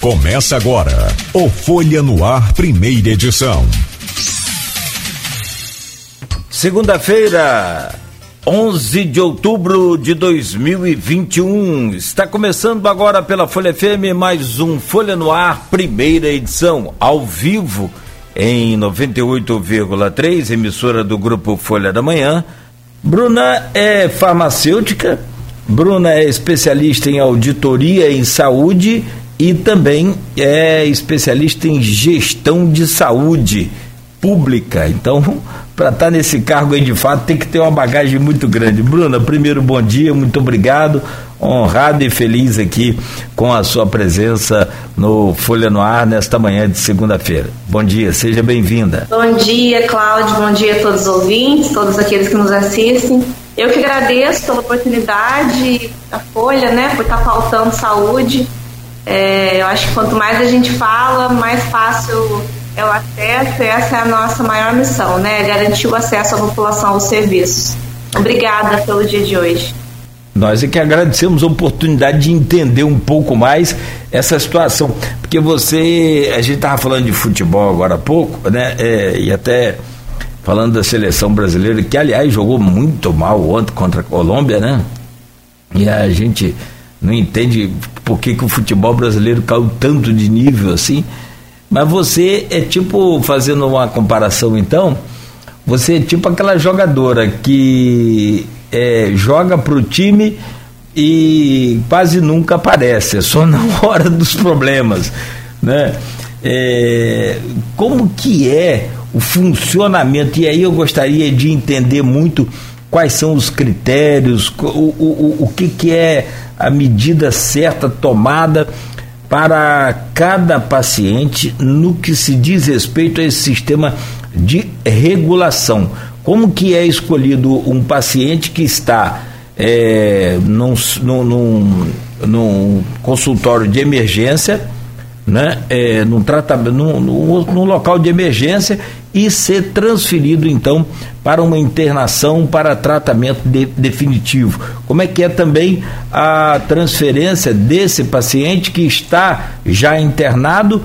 Começa agora o Folha no Ar, primeira edição. Segunda-feira, 11 de outubro de 2021. Está começando agora pela Folha FM mais um Folha no Ar, primeira edição, ao vivo em 98,3, emissora do grupo Folha da Manhã. Bruna é farmacêutica, Bruna é especialista em auditoria em saúde e também é especialista em gestão de saúde pública. Então, para estar tá nesse cargo aí de fato, tem que ter uma bagagem muito grande. Bruna, primeiro bom dia, muito obrigado. Honrado e feliz aqui com a sua presença no Folha no Ar nesta manhã de segunda-feira. Bom dia, seja bem-vinda. Bom dia, Cláudio, bom dia a todos os ouvintes, todos aqueles que nos assistem. Eu que agradeço pela oportunidade da Folha, né, por estar tá faltando saúde. É, eu acho que quanto mais a gente fala, mais fácil é o acesso, essa é a nossa maior missão, né? Garantir o acesso à população aos serviços. Obrigada pelo dia de hoje. Nós é que agradecemos a oportunidade de entender um pouco mais essa situação, porque você, a gente estava falando de futebol agora há pouco, né? É, e até falando da seleção brasileira, que aliás jogou muito mal ontem contra a Colômbia, né? E a gente não entende por que, que o futebol brasileiro caiu tanto de nível assim. Mas você é tipo, fazendo uma comparação então, você é tipo aquela jogadora que é, joga para o time e quase nunca aparece, é só na hora dos problemas. Né? É, como que é o funcionamento? E aí eu gostaria de entender muito quais são os critérios, o, o, o que, que é a medida certa tomada para cada paciente no que se diz respeito a esse sistema de regulação. Como que é escolhido um paciente que está é, num, num, num, consultório de emergência, né, é, num, tratamento, num, num, num local de emergência e ser transferido então para uma internação para tratamento de, definitivo. Como é que é também a transferência desse paciente que está já internado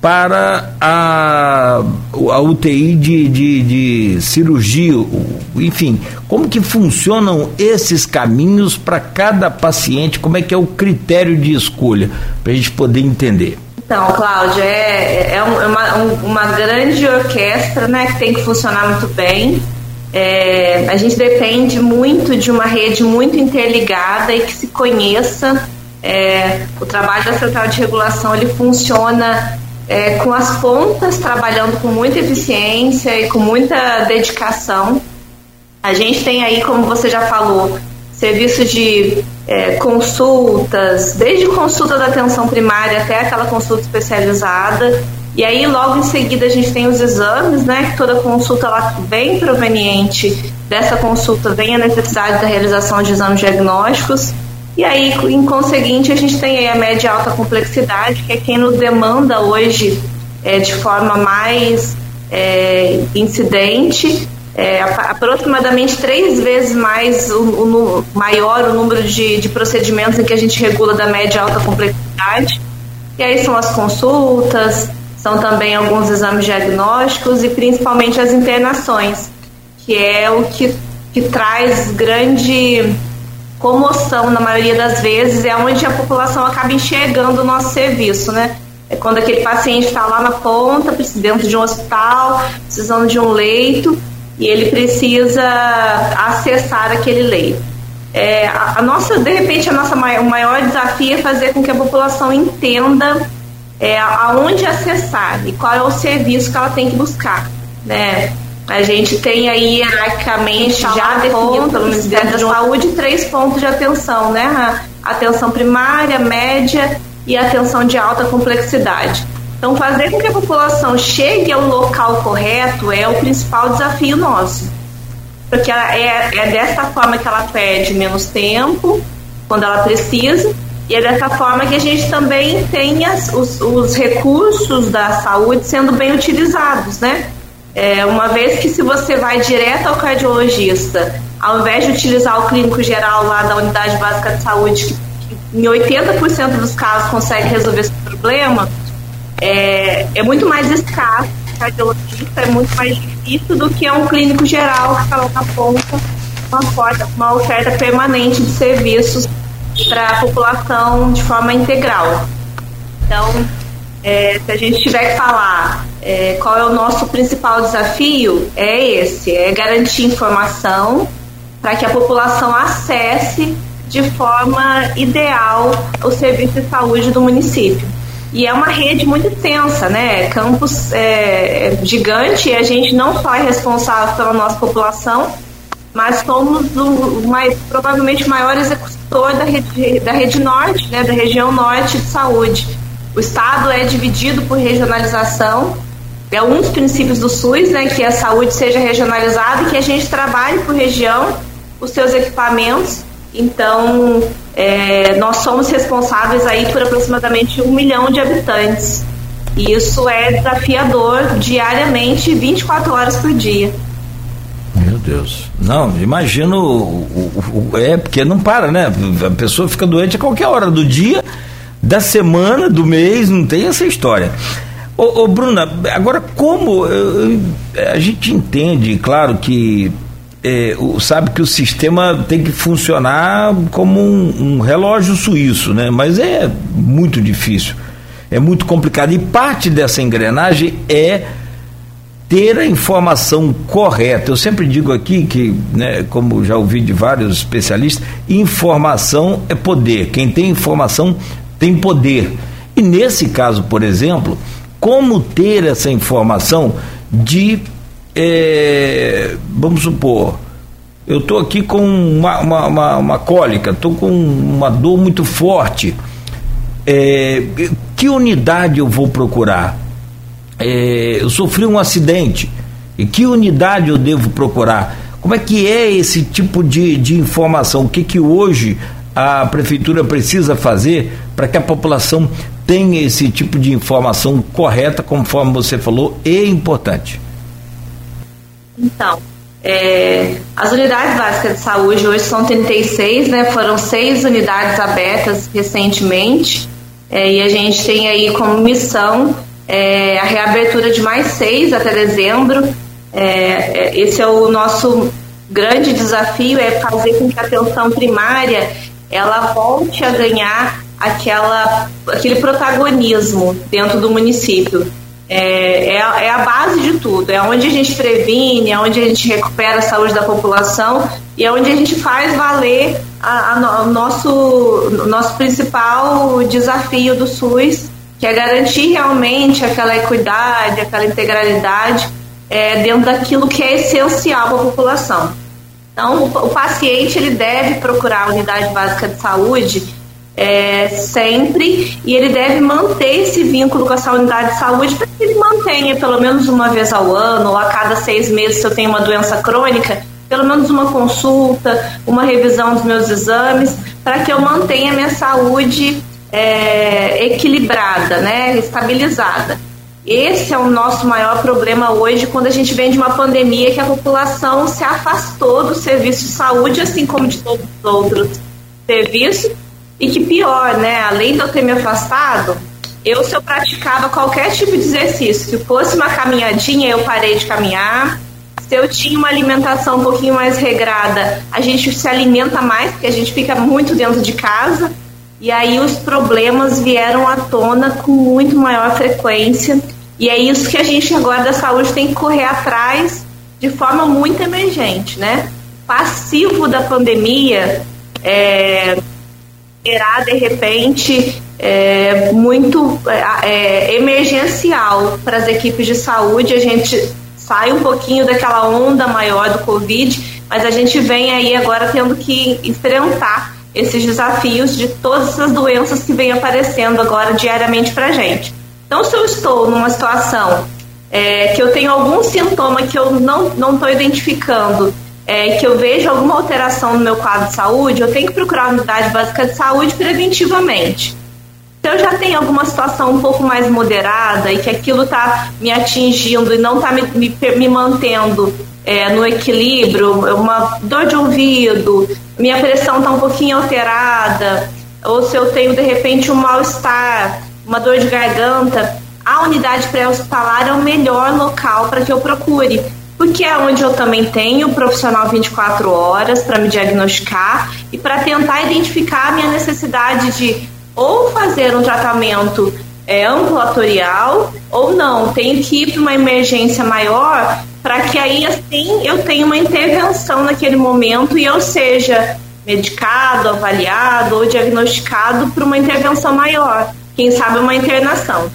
para a, a UTI de, de, de cirurgia, enfim, como que funcionam esses caminhos para cada paciente, como é que é o critério de escolha, para a gente poder entender. Então, Cláudia, é, é, uma, grande orquestra né, que tem que funcionar muito bem. É, a gente depende muito de uma rede muito interligada e que se conheça. É, o trabalho da central de regulação ele funciona é, com as pontas trabalhando com muita eficiência e com muita dedicação. A gente tem aí, como você já falou, serviços de é, consultas, desde consulta da atenção primária até aquela consulta especializada. E aí, logo em seguida, a gente tem os exames, né? Que toda consulta ela vem proveniente dessa consulta, vem a necessidade da realização de exames diagnósticos. E aí, em conseguinte, a gente tem aí a média alta complexidade, que é quem nos demanda hoje é, de forma mais é, incidente é, aproximadamente três vezes mais o, o, maior o número de, de procedimentos em que a gente regula da média alta complexidade. E aí são as consultas, são também alguns exames diagnósticos e principalmente as internações, que é o que, que traz grande comoção na maioria das vezes, é onde a população acaba enxergando o nosso serviço, né? É quando aquele paciente está lá na ponta, dentro de um hospital, precisando de um leito, e ele precisa acessar aquele leito. É, a, a, nossa, de repente, a nossa maior, o maior desafio é fazer com que a população entenda é, aonde acessar e qual é o serviço que ela tem que buscar, né? A gente tem aí hierarquicamente já definido pelo Ministério da Saúde três pontos de atenção, né? A atenção primária, média e atenção de alta complexidade. Então, fazer com que a população chegue ao local correto é o principal desafio nosso. Porque é, é dessa forma que ela perde menos tempo, quando ela precisa, e é dessa forma que a gente também tem as, os, os recursos da saúde sendo bem utilizados, né? É, uma vez que se você vai direto ao cardiologista, ao invés de utilizar o clínico geral lá da unidade básica de saúde, que, em 80% dos casos consegue resolver problema, é, é muito mais escasso cardiologista, é muito mais difícil do que é um clínico geral que está lá na ponta uma oferta, uma oferta permanente de serviços para a população de forma integral. Então, é, se a gente tiver que falar é, qual é o nosso principal desafio, é esse: é garantir informação para que a população acesse de forma ideal o serviço de saúde do município. E é uma rede muito extensa, né? Campus é, é gigante e a gente não só é responsável pela nossa população, mas somos o mais, provavelmente maior executor da rede, da rede norte, né, da região norte de saúde. O Estado é dividido por regionalização, é um dos princípios do SUS, né, que a saúde seja regionalizada e que a gente trabalhe por região os seus equipamentos. Então, é, nós somos responsáveis aí por aproximadamente um milhão de habitantes. E isso é desafiador diariamente, 24 horas por dia. Deus. Não, imagino. O, é, porque não para, né? A pessoa fica doente a qualquer hora do dia, da semana, do mês, não tem essa história. Ô, ô Bruna, agora como a gente entende, claro que é, sabe que o sistema tem que funcionar como um, um relógio suíço, né? Mas é muito difícil, é muito complicado. E parte dessa engrenagem é ter a informação correta. Eu sempre digo aqui que, né, como já ouvi de vários especialistas, informação é poder. Quem tem informação tem poder. E nesse caso, por exemplo, como ter essa informação de, é, vamos supor, eu estou aqui com uma, uma, uma, uma cólica, estou com uma dor muito forte. É, que unidade eu vou procurar? É, eu sofri um acidente, e que unidade eu devo procurar? Como é que é esse tipo de, de informação? O que, que hoje a prefeitura precisa fazer para que a população tenha esse tipo de informação correta, conforme você falou, e importante? Então, é, as unidades básicas de saúde hoje são 36, né? Foram seis unidades abertas recentemente. É, e a gente tem aí como missão é, a reabertura de mais seis até dezembro. É, é, esse é o nosso grande desafio, é fazer com que a atenção primária ela volte a ganhar aquela, aquele protagonismo dentro do município. É, é, é, a base de tudo, é onde a gente previne, é onde a gente recupera a saúde da população e é onde a gente faz valer a, a, o nosso, nosso principal desafio do SUS, que é garantir realmente aquela equidade, aquela integralidade é, dentro daquilo que é essencial para a população. Então, o, o, paciente ele deve procurar a unidade básica de saúde é, sempre e ele deve manter esse vínculo com essa unidade de saúde para que ele mantenha pelo menos uma vez ao ano ou a cada seis meses se eu tenho uma doença crônica, pelo menos uma consulta, uma revisão dos meus exames, para que eu mantenha a minha saúde é, equilibrada, né, estabilizada. Esse é o nosso maior problema hoje quando a gente vem de uma pandemia que a população se afastou do serviço de saúde, assim como de todos os outros serviços, e que pior, né? Além de eu ter me afastado, eu se eu praticava qualquer tipo de exercício, se fosse uma caminhadinha, eu parei de caminhar. Se eu tinha uma alimentação um pouquinho mais regrada, a gente se alimenta mais, porque a gente fica muito dentro de casa. E aí os problemas vieram à tona com muito maior frequência. E é isso que a gente agora da saúde tem que correr atrás de forma muito emergente, né? Passivo da pandemia é, de repente é, muito é, é emergencial para as equipes de saúde. A gente sai um pouquinho daquela onda maior do Covid, mas a gente vem aí agora tendo que enfrentar esses desafios de todas essas doenças que vêm aparecendo agora diariamente para a gente. Então, se eu estou numa situação é, que eu tenho algum sintoma que eu não estou identificando, é, que eu vejo alguma alteração no meu quadro de saúde, eu tenho que procurar a unidade básica de saúde preventivamente. Se eu já tenho alguma situação um pouco mais moderada e que aquilo está me atingindo e não está me, me, me mantendo é, no equilíbrio, uma dor de ouvido, minha pressão está um pouquinho alterada, ou se eu tenho de repente um mal-estar, uma dor de garganta, a unidade pré-hospitalar é o melhor local para que eu procure. Porque é onde eu também tenho profissional 24 horas para me diagnosticar e para tentar identificar a minha necessidade de ou fazer um tratamento é, ambulatorial ou não, tenho que ir para uma emergência maior para que aí assim eu tenha uma intervenção naquele momento e eu seja medicado, avaliado ou diagnosticado para uma intervenção maior, quem sabe uma internação.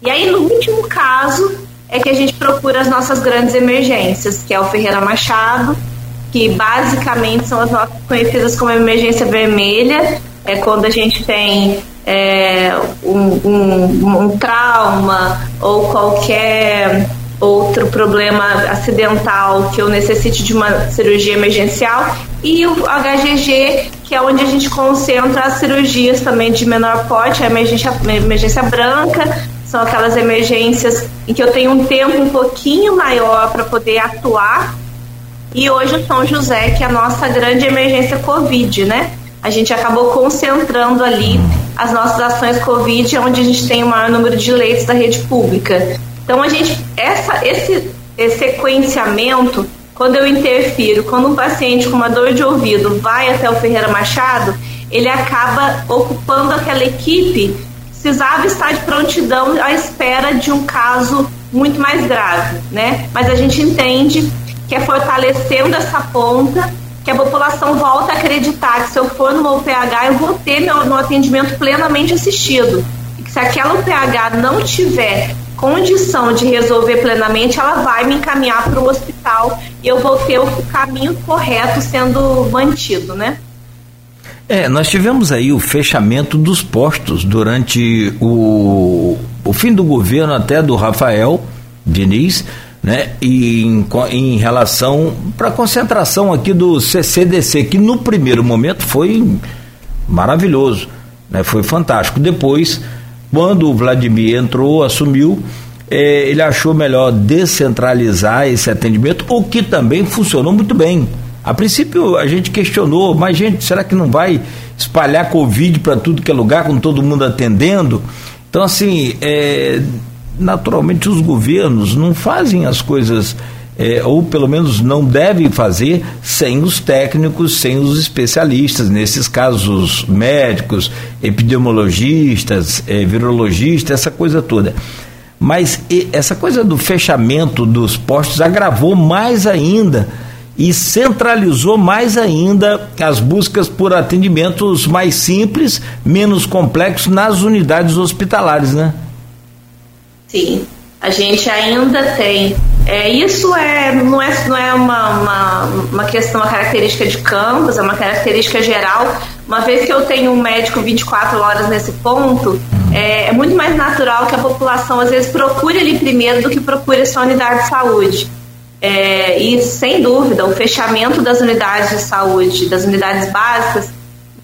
E aí no último caso é que a gente procura as nossas grandes emergências, que é o Ferreira Machado, que basicamente são as nossas conhecidas como emergência vermelha, é quando a gente tem é, um, um, um trauma ou qualquer outro problema acidental que eu necessite de uma cirurgia emergencial e o HGG, que é onde a gente concentra as cirurgias também de menor porte, a emergência, emergência branca, são aquelas emergências em que eu tenho um tempo um pouquinho maior para poder atuar. E hoje o São José, que é a nossa grande emergência Covid, né? A gente acabou concentrando ali as nossas ações Covid, onde a gente tem o maior número de leitos da rede pública. Então a gente, essa, esse, esse sequenciamento, quando eu interfiro, quando um paciente com uma dor de ouvido vai até o Ferreira Machado, ele acaba ocupando aquela equipe precisava estar de prontidão à espera de um caso muito mais grave, né? Mas a gente entende que é fortalecendo essa ponta que a população volta a acreditar que se eu for no UPH eu vou ter meu, meu atendimento plenamente assistido. E que se aquela UPH não tiver condição de resolver plenamente, ela vai me encaminhar para o hospital e eu vou ter o caminho correto sendo mantido, né? É, nós tivemos aí o fechamento dos postos durante o, o fim do governo até do Rafael Diniz, né? E em, em relação para a concentração aqui do CCDC, que no primeiro momento foi maravilhoso, né? Foi fantástico. Depois, quando o Vladimir entrou, assumiu, é, ele achou melhor descentralizar esse atendimento, o que também funcionou muito bem. A princípio a gente questionou, mas gente, será que não vai espalhar Covid para tudo que é lugar, com todo mundo atendendo? Então, assim, é, naturalmente os governos não fazem as coisas, é, ou pelo menos não devem fazer, sem os técnicos, sem os especialistas, nesses casos médicos, epidemiologistas, é, virologistas, essa coisa toda. Mas essa coisa do fechamento dos postos agravou mais ainda e centralizou mais ainda as buscas por atendimentos mais simples, menos complexos nas unidades hospitalares, né? Sim, a gente ainda tem. É, isso é, não é, não é uma, uma, uma questão, uma característica de campus, é uma característica geral. Uma vez que eu tenho um médico 24 horas nesse ponto, é, é muito mais natural que a população às vezes procure ali primeiro do que procure a sua unidade de saúde. É, e, sem dúvida, o fechamento das unidades de saúde, das unidades básicas,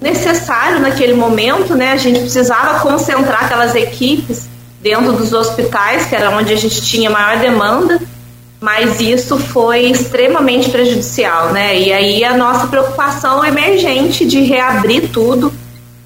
necessário naquele momento, né? A gente precisava concentrar aquelas equipes dentro dos hospitais, que era onde a gente tinha maior demanda, mas isso foi extremamente prejudicial, né? E aí a nossa preocupação emergente de reabrir tudo.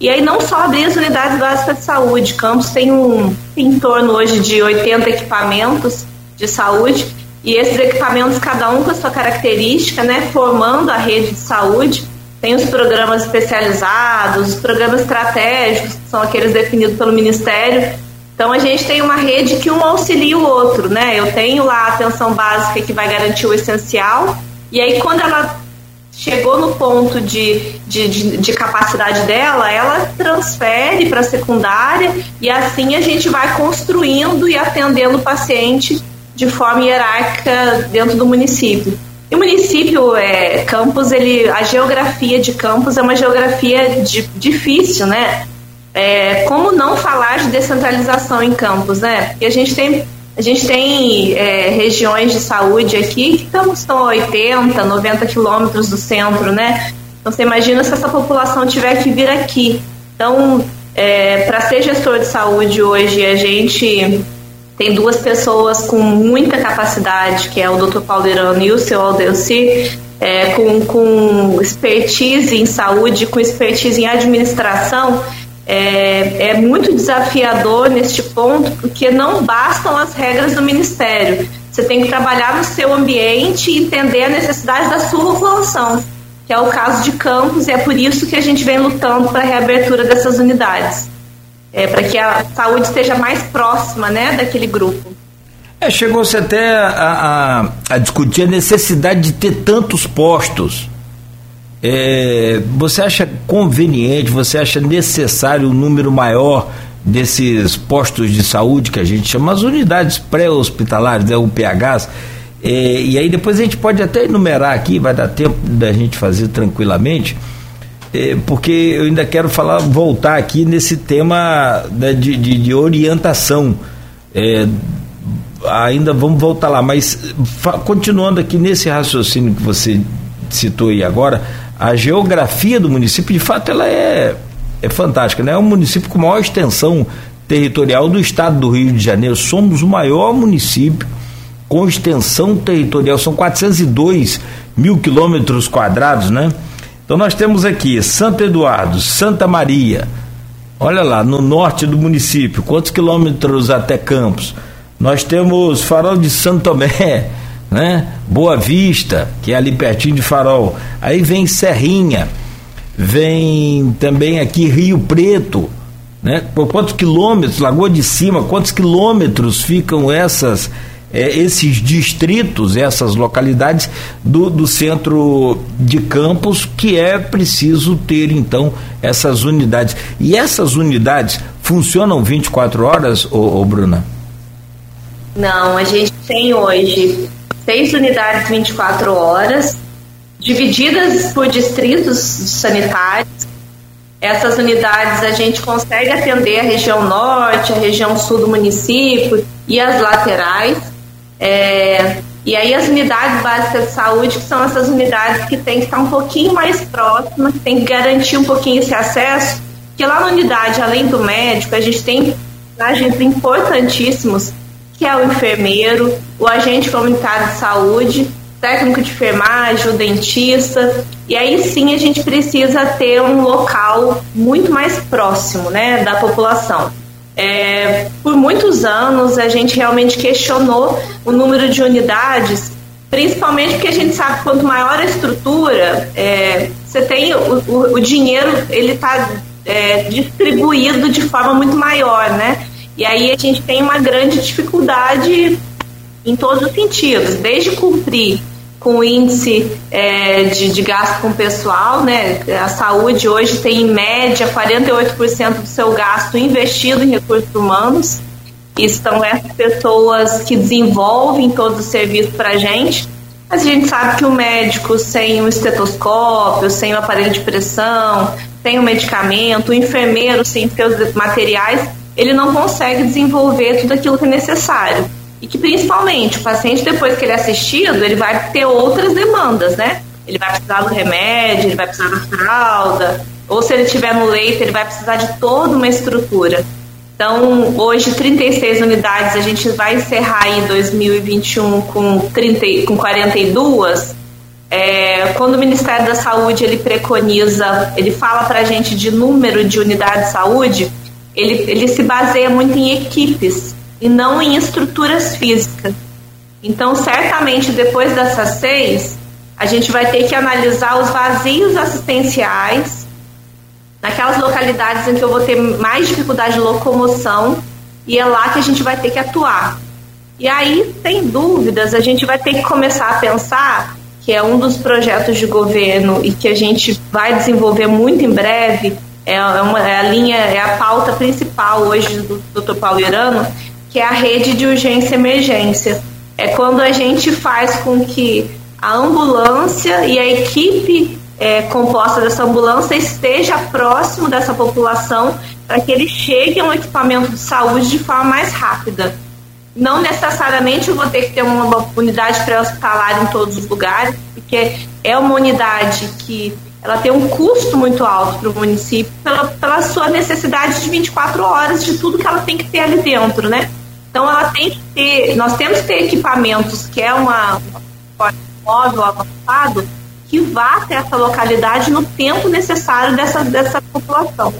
E aí não só abrir as unidades básicas de saúde, Campos tem um em torno hoje de 80 equipamentos de saúde e esses equipamentos, cada um com a sua característica, né, formando a rede de saúde. Tem os programas especializados, os programas estratégicos, que são aqueles definidos pelo Ministério. Então a gente tem uma rede que um auxilia o outro, né? Eu tenho lá a atenção básica que vai garantir o essencial, e aí quando ela chegou no ponto de, de, de, de capacidade dela, ela transfere para a secundária e assim a gente vai construindo e atendendo o paciente de forma hierárquica dentro do município. E o município, é, Campos, ele, a geografia de Campos é uma geografia de, difícil, né? É, como não falar de descentralização em Campos, né? Porque a gente tem, a gente tem é, regiões de saúde aqui que estão, estão a 80, 90 quilômetros do centro, né? Então você imagina se essa população tiver que vir aqui. Então, é, para ser gestor de saúde hoje, a gente tem duas pessoas com muita capacidade, que é o Dr. Paulo Irano e o seu Aldelci, é, com, com expertise em saúde, com expertise em administração, é, é muito desafiador neste ponto, porque não bastam as regras do Ministério. Você tem que trabalhar no seu ambiente e entender a necessidade da sua população, que é o caso de Campos, e é por isso que a gente vem lutando para a reabertura dessas unidades, é, para que a saúde esteja mais próxima né, daquele grupo. É, Chegou-se até a, a, a, discutir a necessidade de ter tantos postos. É, você acha conveniente, você acha necessário um número maior desses postos de saúde que a gente chama as unidades pré-hospitalares, né, UPHs? É, e aí depois a gente pode até enumerar aqui, vai dar tempo da gente fazer tranquilamente, é, porque eu ainda quero falar, voltar aqui nesse tema né, de, de, de orientação é, ainda vamos voltar lá, mas continuando aqui nesse raciocínio que você citou aí agora, a geografia do município, de fato, ela é, é fantástica, né? É um município com maior extensão territorial do estado do Rio de Janeiro. Somos o maior município com extensão territorial, são 402 mil quilômetros quadrados, né? Então nós temos aqui Santo Eduardo, Santa Maria, olha lá, no norte do município, quantos quilômetros até Campos? Nós temos Farol de Santo Tomé, né? Boa Vista, que é ali pertinho de Farol. Aí vem Serrinha, vem também aqui Rio Preto, né? Por quantos quilômetros, Lagoa de Cima, quantos quilômetros ficam essas é, esses distritos, essas localidades do, do centro de campos, que é preciso ter então essas unidades. E essas unidades funcionam 24 horas, ô, ô Bruna? Não, a gente tem hoje seis unidades 24 horas, divididas por distritos sanitários. Essas unidades a gente consegue atender a região norte, a região sul do município e as laterais. É, e aí as unidades básicas de saúde, que são essas unidades que tem que estar um pouquinho mais próximas, que tem que garantir um pouquinho esse acesso, que lá na unidade, além do médico, a gente tem agentes importantíssimos que é o enfermeiro, o agente comunitário de saúde, técnico de enfermagem, o dentista. E aí sim a gente precisa ter um local muito mais próximo né, da população. É, por muitos anos a gente realmente questionou o número de unidades, principalmente porque a gente sabe que quanto maior a estrutura, é, você tem o, o, o dinheiro ele está é, distribuído de forma muito maior, né? E aí a gente tem uma grande dificuldade em todos os sentidos, desde cumprir com o índice é, de, de, gasto com pessoal, né? A saúde hoje tem em média 48% do seu gasto investido em recursos humanos. E essas pessoas que desenvolvem todos os serviços para a gente. Mas a gente sabe que o médico sem um estetoscópio, sem o um aparelho de pressão, sem o um medicamento, o enfermeiro sem seus materiais, ele não consegue desenvolver tudo aquilo que é necessário. E que principalmente o paciente, depois que ele é assistido, ele vai ter outras demandas, né? Ele vai precisar do remédio, ele vai precisar da fralda, ou se ele estiver no leito, ele vai precisar de toda uma estrutura. Então, hoje, 36 unidades, a gente vai encerrar em 2021 com, 30, com 42. É, quando o Ministério da Saúde ele preconiza, ele fala para a gente de número de unidades de saúde, ele, ele se baseia muito em equipes e não em estruturas físicas. Então, certamente, depois dessas seis, a gente vai ter que analisar os vazios assistenciais naquelas localidades em que eu vou ter mais dificuldade de locomoção e é lá que a gente vai ter que atuar. E aí, sem dúvidas, a gente vai ter que começar a pensar que é um dos projetos de governo e que a gente vai desenvolver muito em breve, é, é, uma, é a linha, é a pauta principal hoje do Dr. Paulo Irano, que é a rede de urgência emergência. É quando a gente faz com que a ambulância e a equipe é, composta dessa ambulância esteja próximo dessa população para que eles cheguem a um equipamento de saúde de forma mais rápida. Não necessariamente eu vou ter que ter uma unidade pré-hospitalar em todos os lugares, porque é uma unidade que ela tem um custo muito alto para o município pela, pela sua necessidade de 24 horas de tudo que ela tem que ter ali dentro, né? Então ela tem que ter, nós temos que ter equipamentos que é uma, uma móvel avançado que vá até essa localidade no tempo necessário dessa, dessa população.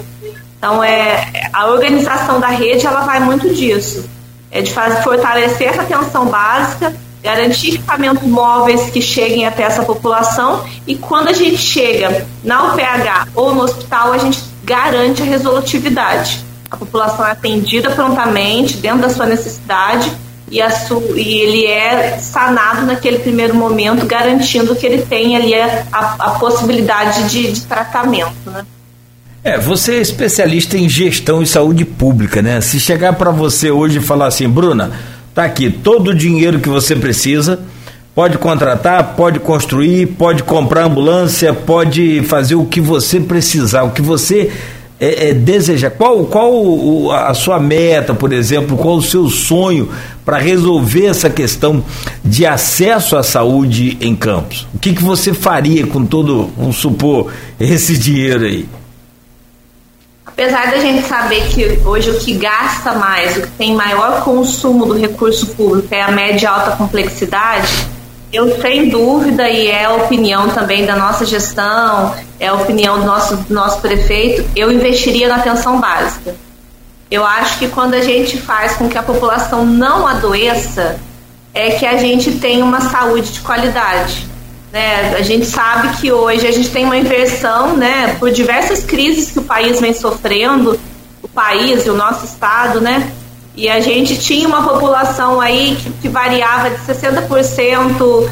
Então, é, a organização da rede ela vai muito disso, é de fazer, fortalecer essa atenção básica, garantir equipamentos móveis que cheguem até essa população e quando a gente chega na UPH ou no hospital, a gente garante a resolutividade. A população é atendida prontamente, dentro da sua necessidade, e, su, e, ele é sanado naquele primeiro momento, garantindo que ele tenha ali a, a, a possibilidade de, de tratamento. Né? É, você é especialista em gestão e saúde pública, né? Se chegar para você hoje e falar assim, Bruna, tá aqui todo o dinheiro que você precisa, pode contratar, pode construir, pode comprar ambulância, pode fazer o que você precisar, o que você é, é, deseja. Qual, qual a sua meta, por exemplo, qual o seu sonho para resolver essa questão de acesso à saúde em Campos? O que, que você faria com todo, vamos supor, esse dinheiro aí? Apesar da gente saber que hoje o que gasta mais, o que tem maior consumo do recurso público é a média e alta complexidade, eu sem dúvida, e é a opinião também da nossa gestão, é a opinião do nosso, do nosso prefeito, eu investiria na atenção básica. Eu acho que quando a gente faz com que a população não adoeça, é que a gente tem uma saúde de qualidade. Né? A gente sabe que hoje a gente tem uma inversão, né, por diversas crises que o país vem sofrendo, o país e o nosso estado, né? E a gente tinha uma população aí que, que variava de 60%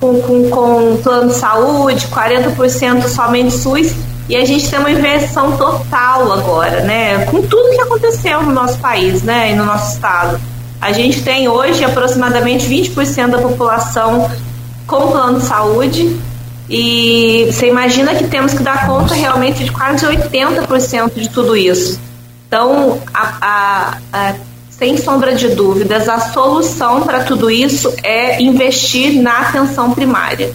com, com, com plano de saúde, 40% somente SUS, e a gente tem uma inversão total agora, né? Com tudo que aconteceu no nosso país, né, e no nosso estado. A gente tem hoje aproximadamente 20% da população com plano de saúde. E você imagina que temos que dar conta realmente de quase 80% de tudo isso. Então, a, a, a, sem sombra de dúvidas, a solução para tudo isso é investir na atenção primária.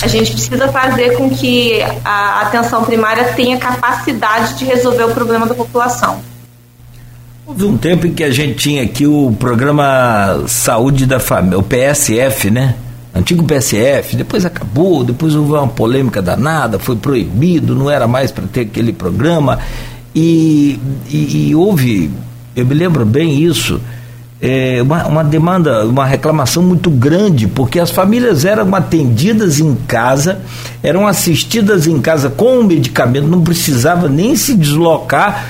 A gente precisa fazer com que a atenção primária tenha capacidade de resolver o problema da população. Houve um tempo em que a gente tinha aqui o programa Saúde da Família, o PSF, né? Antigo PSF, depois acabou, depois houve uma polêmica danada, foi proibido, não era mais para ter aquele programa. E, e, e, houve, eu me lembro bem isso, é, uma, uma demanda, uma reclamação muito grande, porque as famílias eram atendidas em casa, eram assistidas em casa com o medicamento, não precisava nem se deslocar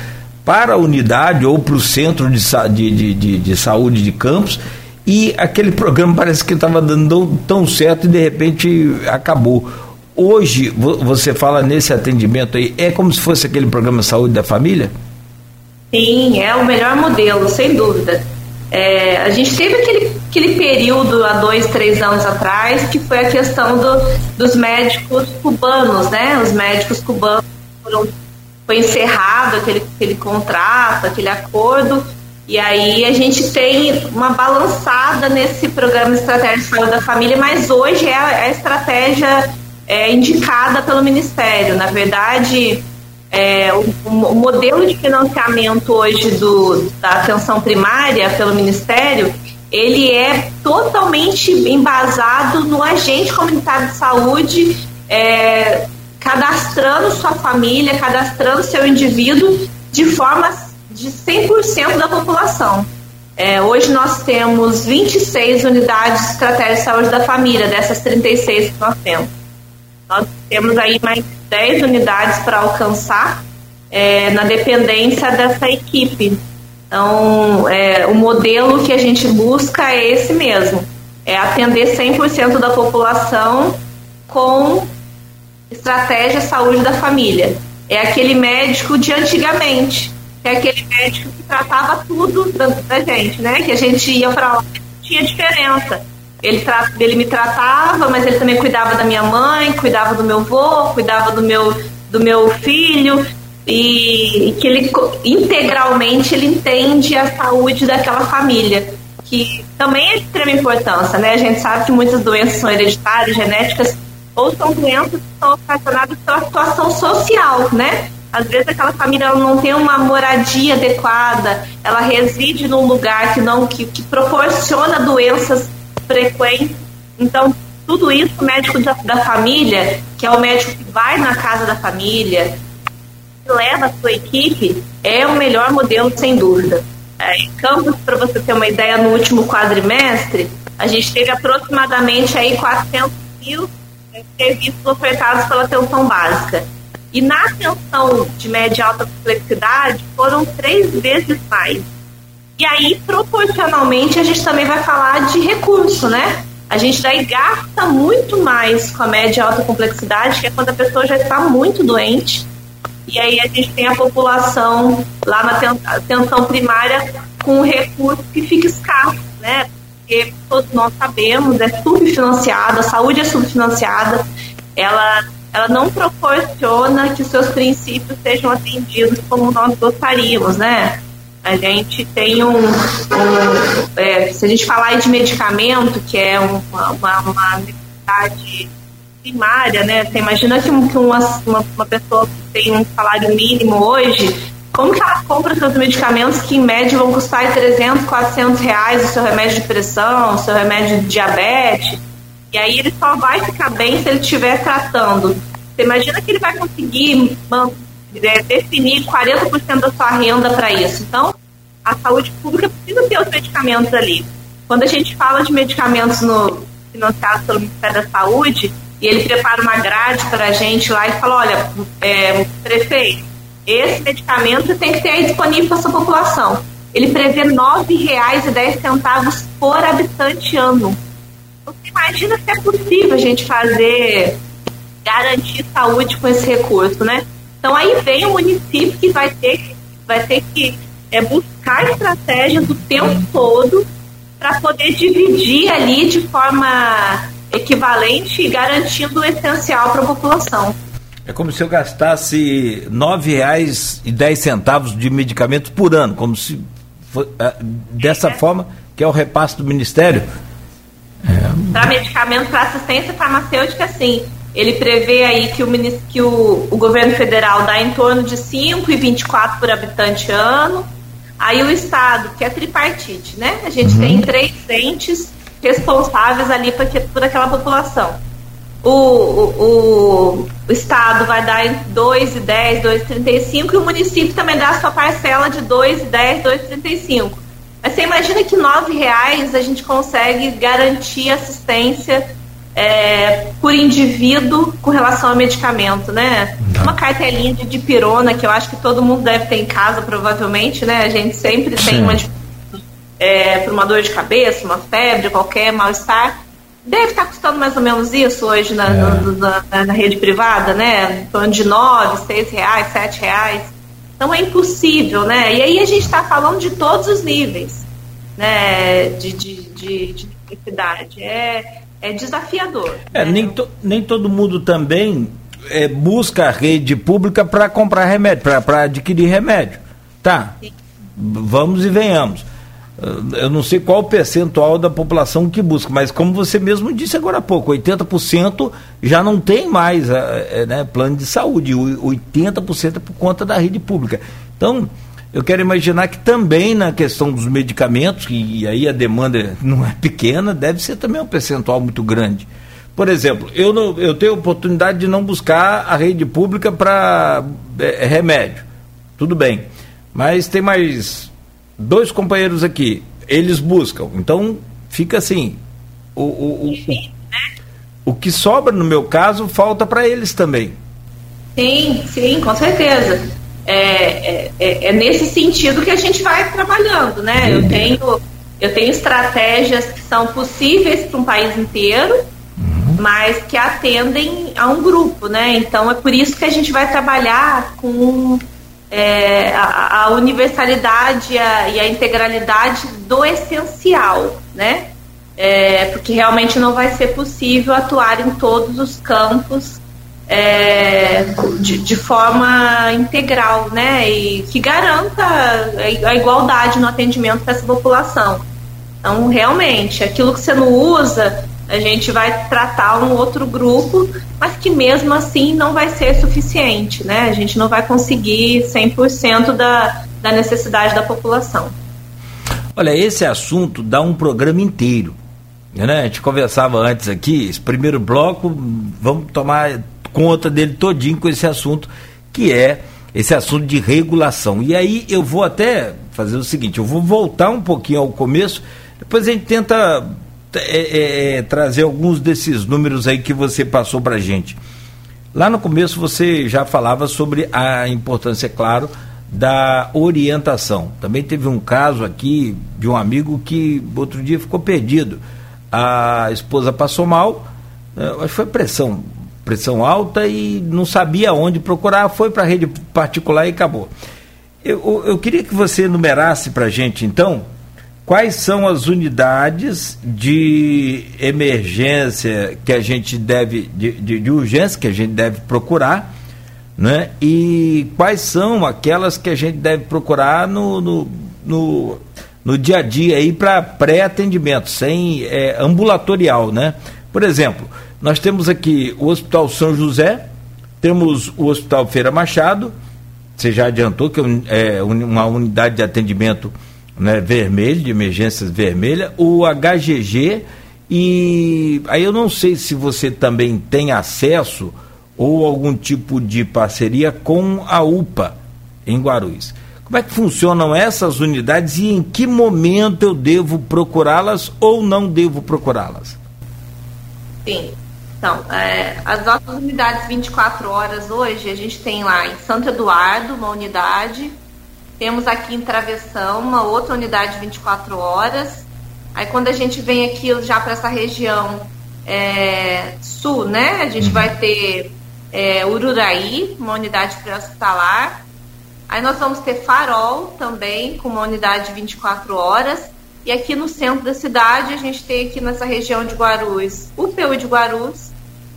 para a unidade ou para o centro de, de, de, de saúde de campos e aquele programa parece que estava dando tão certo e de repente acabou. Hoje, você fala nesse atendimento aí, é como se fosse aquele programa Saúde da Família? Sim, é o melhor modelo, sem dúvida. É, a gente teve aquele, aquele período há dois, três anos atrás que foi a questão do, dos médicos cubanos, né? Os médicos cubanos foram, foi encerrado aquele, aquele contrato, aquele acordo e aí a gente tem uma balançada nesse programa estratégico da família, mas hoje é a, a estratégia é, indicada pelo Ministério. Na verdade, é, o, o, modelo de financiamento hoje do, da atenção primária pelo Ministério, ele é totalmente embasado no agente comunitário de saúde, é, cadastrando sua família, cadastrando seu indivíduo de forma de 100% da população. É, hoje nós temos 26 unidades de estratégia de saúde da família, dessas 36 que nós temos. Nós temos aí mais 10 unidades para alcançar é, na dependência dessa equipe. Então, é, o modelo que a gente busca é esse mesmo: é atender 100% da população com estratégia saúde da família. É aquele médico de antigamente, é aquele médico que tratava tudo da, da gente, né? Que a gente ia para lá, tinha diferença. Ele, tra ele me tratava, mas ele também cuidava da minha mãe, cuidava do meu avô, cuidava do meu, do meu filho, e, e que ele integralmente ele entende a saúde daquela família, que também é de extrema importância, né? A gente sabe que muitas doenças são hereditárias, genéticas, ou são doenças que são ocasionadas pela situação social, né? Às vezes aquela família não tem uma moradia adequada, ela reside num lugar que não que, que proporciona doenças frequentes. Então, tudo isso o médico da, da, família, que é o médico que vai na casa da família, leva a sua equipe, é o melhor modelo, sem dúvida. É, em Campos, para você ter uma ideia, no último quadrimestre, a gente teve aproximadamente aí 400 mil serviços ofertados pela atenção básica. E na atenção de média e alta complexidade, foram três vezes mais. E aí, proporcionalmente, a gente também vai falar de recurso, né? A gente daí gasta muito mais com a média e alta complexidade, que é quando a pessoa já está muito doente. E aí a gente tem a população lá na atenção primária com um recurso que fica escasso, né? Porque todos nós sabemos, é subfinanciada, a saúde é subfinanciada, ela, ela não proporciona que seus princípios sejam atendidos como nós gostaríamos, né? A gente tem um. um é, se a gente falar de medicamento, que é uma, uma, uma necessidade primária, né? Você imagina que, uma, uma, uma pessoa que tem um salário mínimo hoje, como que ela compra seus medicamentos que em média vão custar 300, 400 reais o seu remédio de pressão, o seu remédio de diabetes? E aí ele só vai ficar bem se ele estiver tratando. Você imagina que ele vai conseguir é, definir 40% da sua renda para isso. Então, a saúde pública precisa ter os medicamentos ali. Quando a gente fala de medicamentos no, financiados pelo Ministério da Saúde, e ele prepara uma grade para a gente lá e fala, olha, é, prefeito, esse medicamento tem que ter disponível para essa população. Ele prevê R$ 9,10 por habitante ano. Imagina se é possível a gente fazer, garantir saúde com esse recurso, né? Então aí vem o município que vai ter, vai ter que é, buscar estratégias o tempo todo para poder dividir ali de forma equivalente e garantindo o essencial para a população. É como se eu gastasse R$ 9,10 de medicamentos por ano, como se for, é, dessa é. forma que é o repasse do Ministério. É. Para medicamento para assistência farmacêutica, sim. Ele prevê aí que o, que o, o governo federal dá em torno de 5,24 por habitante ano. Aí o Estado, que é tripartite, né? A gente uhum. tem três entes responsáveis ali por, por aquela população. O, o, o, Estado vai dar em 2,10, 2,35 e o município também dá a sua parcela de 2,10, 2,35. Mas você imagina que R$ reais a gente consegue garantir assistência é, por indivíduo com relação ao medicamento, né? Tá. Uma cartelinha de dipirona que eu acho que todo mundo deve ter em casa, provavelmente, né? A gente sempre Sim. tem uma é, por uma dor de cabeça, uma febre, qualquer mal-estar. Deve estar custando mais ou menos isso hoje na, é. no, na, na, rede privada, né? Em torno de nove, seis reais, sete reais. Então é impossível, né? E aí a gente está falando de todos os níveis, né? De, de, de, de necessidade. É, é desafiador. É, né? nem, to, nem todo mundo também é, busca a rede pública para comprar remédio, para adquirir remédio. Tá. Sim. Vamos e venhamos. Eu não sei qual o percentual da população que busca, mas como você mesmo disse agora há pouco, 80% já não tem mais é, né, plano de saúde, 80% é por conta da rede pública. Então, eu quero imaginar que também na questão dos medicamentos, e aí a demanda não é pequena, deve ser também um percentual muito grande. Por exemplo, eu, não, eu tenho oportunidade de não buscar a rede pública para é, remédio. Tudo bem. Mas tem mais dois companheiros aqui. Eles buscam. Então, fica assim. O, o, o, o, o que sobra, no meu caso, falta para eles também. Sim, sim, com certeza. É, é, é, é, nesse sentido que a gente vai trabalhando, né? Eu uhum. tenho, eu tenho estratégias que são possíveis para um país inteiro, uhum. mas que atendem a um grupo, né? Então é por isso que a gente vai trabalhar com é, a, a, universalidade e a, e a, integralidade do essencial, né? É, porque realmente não vai ser possível atuar em todos os campos é, de, de, forma integral, né? E que garanta a igualdade no atendimento para essa população. Então, realmente, aquilo que você não usa, a gente vai tratar um outro grupo, mas que mesmo assim não vai ser suficiente, né? A gente não vai conseguir 100% da, da necessidade da população. Olha, esse assunto dá um programa inteiro. Né? A gente conversava antes aqui, esse primeiro bloco, vamos tomar conta dele todinho com esse assunto, que é esse assunto de regulação. E aí eu vou até fazer o seguinte, eu vou voltar um pouquinho ao começo, depois a gente tenta é, é, trazer alguns desses números aí que você passou para gente. Lá no começo você já falava sobre a importância, é claro, da orientação. Também teve um caso aqui de um amigo que outro dia ficou perdido. A esposa passou mal, né, acho que foi pressão, pressão alta e não sabia onde procurar, foi para a rede particular e acabou. Eu, eu queria que você enumerasse para gente, então, quais são as unidades de emergência que a gente deve, de, de, de urgência que a gente deve procurar, né? E quais são aquelas que a gente deve procurar no, no, no, no dia a dia aí para pré-atendimento, sem é, ambulatorial, né? Por exemplo, nós temos aqui o Hospital São José, temos o Hospital Feira Machado, você já adiantou que é uma unidade de atendimento né, vermelho, de emergências vermelha, o HGG, e aí eu não sei se você também tem acesso ou algum tipo de parceria com a UPA em Guarulhos. Como é que funcionam essas unidades e em que momento eu devo procurá-las ou não devo procurá-las? Sim. Então, é, as nossas unidades 24 horas hoje, a gente tem lá em Santo Eduardo uma unidade, temos aqui em Travessão uma outra unidade 24 horas. Aí quando a gente vem aqui já para essa região é, sul, né? A gente uhum. vai ter é, Ururaí, uma unidade pré-hospitalar. Aí nós vamos ter Farol também, com uma unidade 24 horas. E aqui no centro da cidade, a gente tem aqui nessa região de Guarulhos o PU de Guarulhos.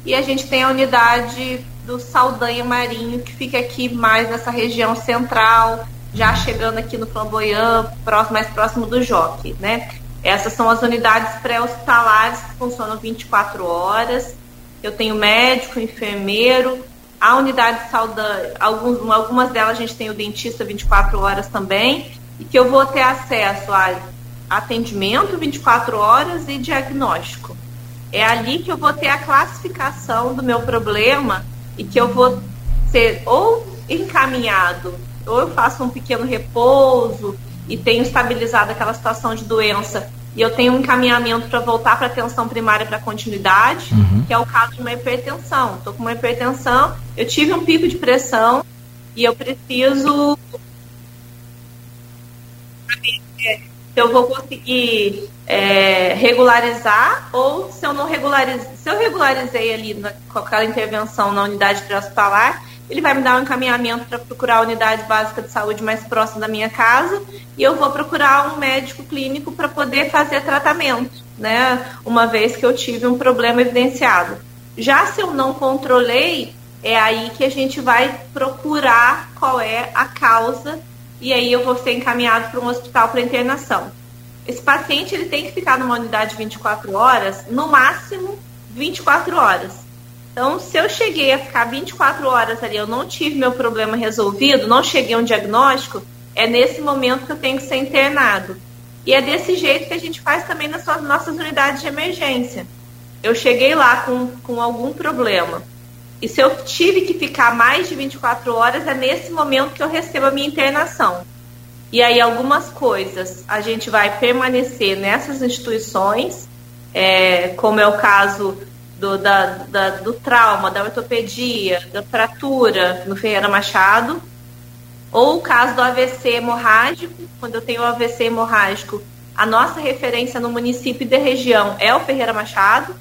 E a gente tem a unidade do Saldanha Marinho, que fica aqui mais nessa região central, já chegando aqui no Flamboyant, próximo, mais próximo do Jockey, né? Essas são as unidades pré-hospitalares que funcionam 24 horas. Eu tenho médico, enfermeiro, a unidade de saúde, alguns, algumas delas a gente tem o dentista 24 horas também, e que eu vou ter acesso a atendimento 24 horas e diagnóstico. É ali que eu vou ter a classificação do meu problema e que eu vou ser ou encaminhado ou eu faço um pequeno repouso e tenho estabilizado aquela situação de doença e eu tenho um encaminhamento para voltar para atenção primária para continuidade, uhum. que é o caso de uma hipertensão. Estou com uma hipertensão, eu tive um pico de pressão e eu preciso se eu vou conseguir é, regularizar ou se eu não regularizei, se eu regularizei ali na, com aquela intervenção na unidade pré-hospitalar, ele vai me dar um encaminhamento para procurar a unidade básica de saúde mais próxima da minha casa e eu vou procurar um médico clínico para poder fazer tratamento, né? Uma vez que eu tive um problema evidenciado. Já se eu não controlei, é aí que a gente vai procurar qual é a causa e aí eu vou ser encaminhado para um hospital para internação. Esse paciente ele tem que ficar numa unidade 24 horas, no máximo 24 horas. Então, se eu cheguei a ficar 24 horas ali, eu não tive meu problema resolvido, não cheguei a um diagnóstico, é nesse momento que eu tenho que ser internado. E é desse jeito que a gente faz também nas nossas unidades de emergência. Eu cheguei lá com, com algum problema. E se eu tive que ficar mais de 24 horas, é nesse momento que eu recebo a minha internação. E aí, algumas coisas a gente vai permanecer nessas instituições, é, como é o caso do, da, da, do trauma, da ortopedia, da fratura no Ferreira Machado, ou o caso do AVC hemorrágico, quando eu tenho AVC hemorrágico, a nossa referência no município e da região é o Ferreira Machado.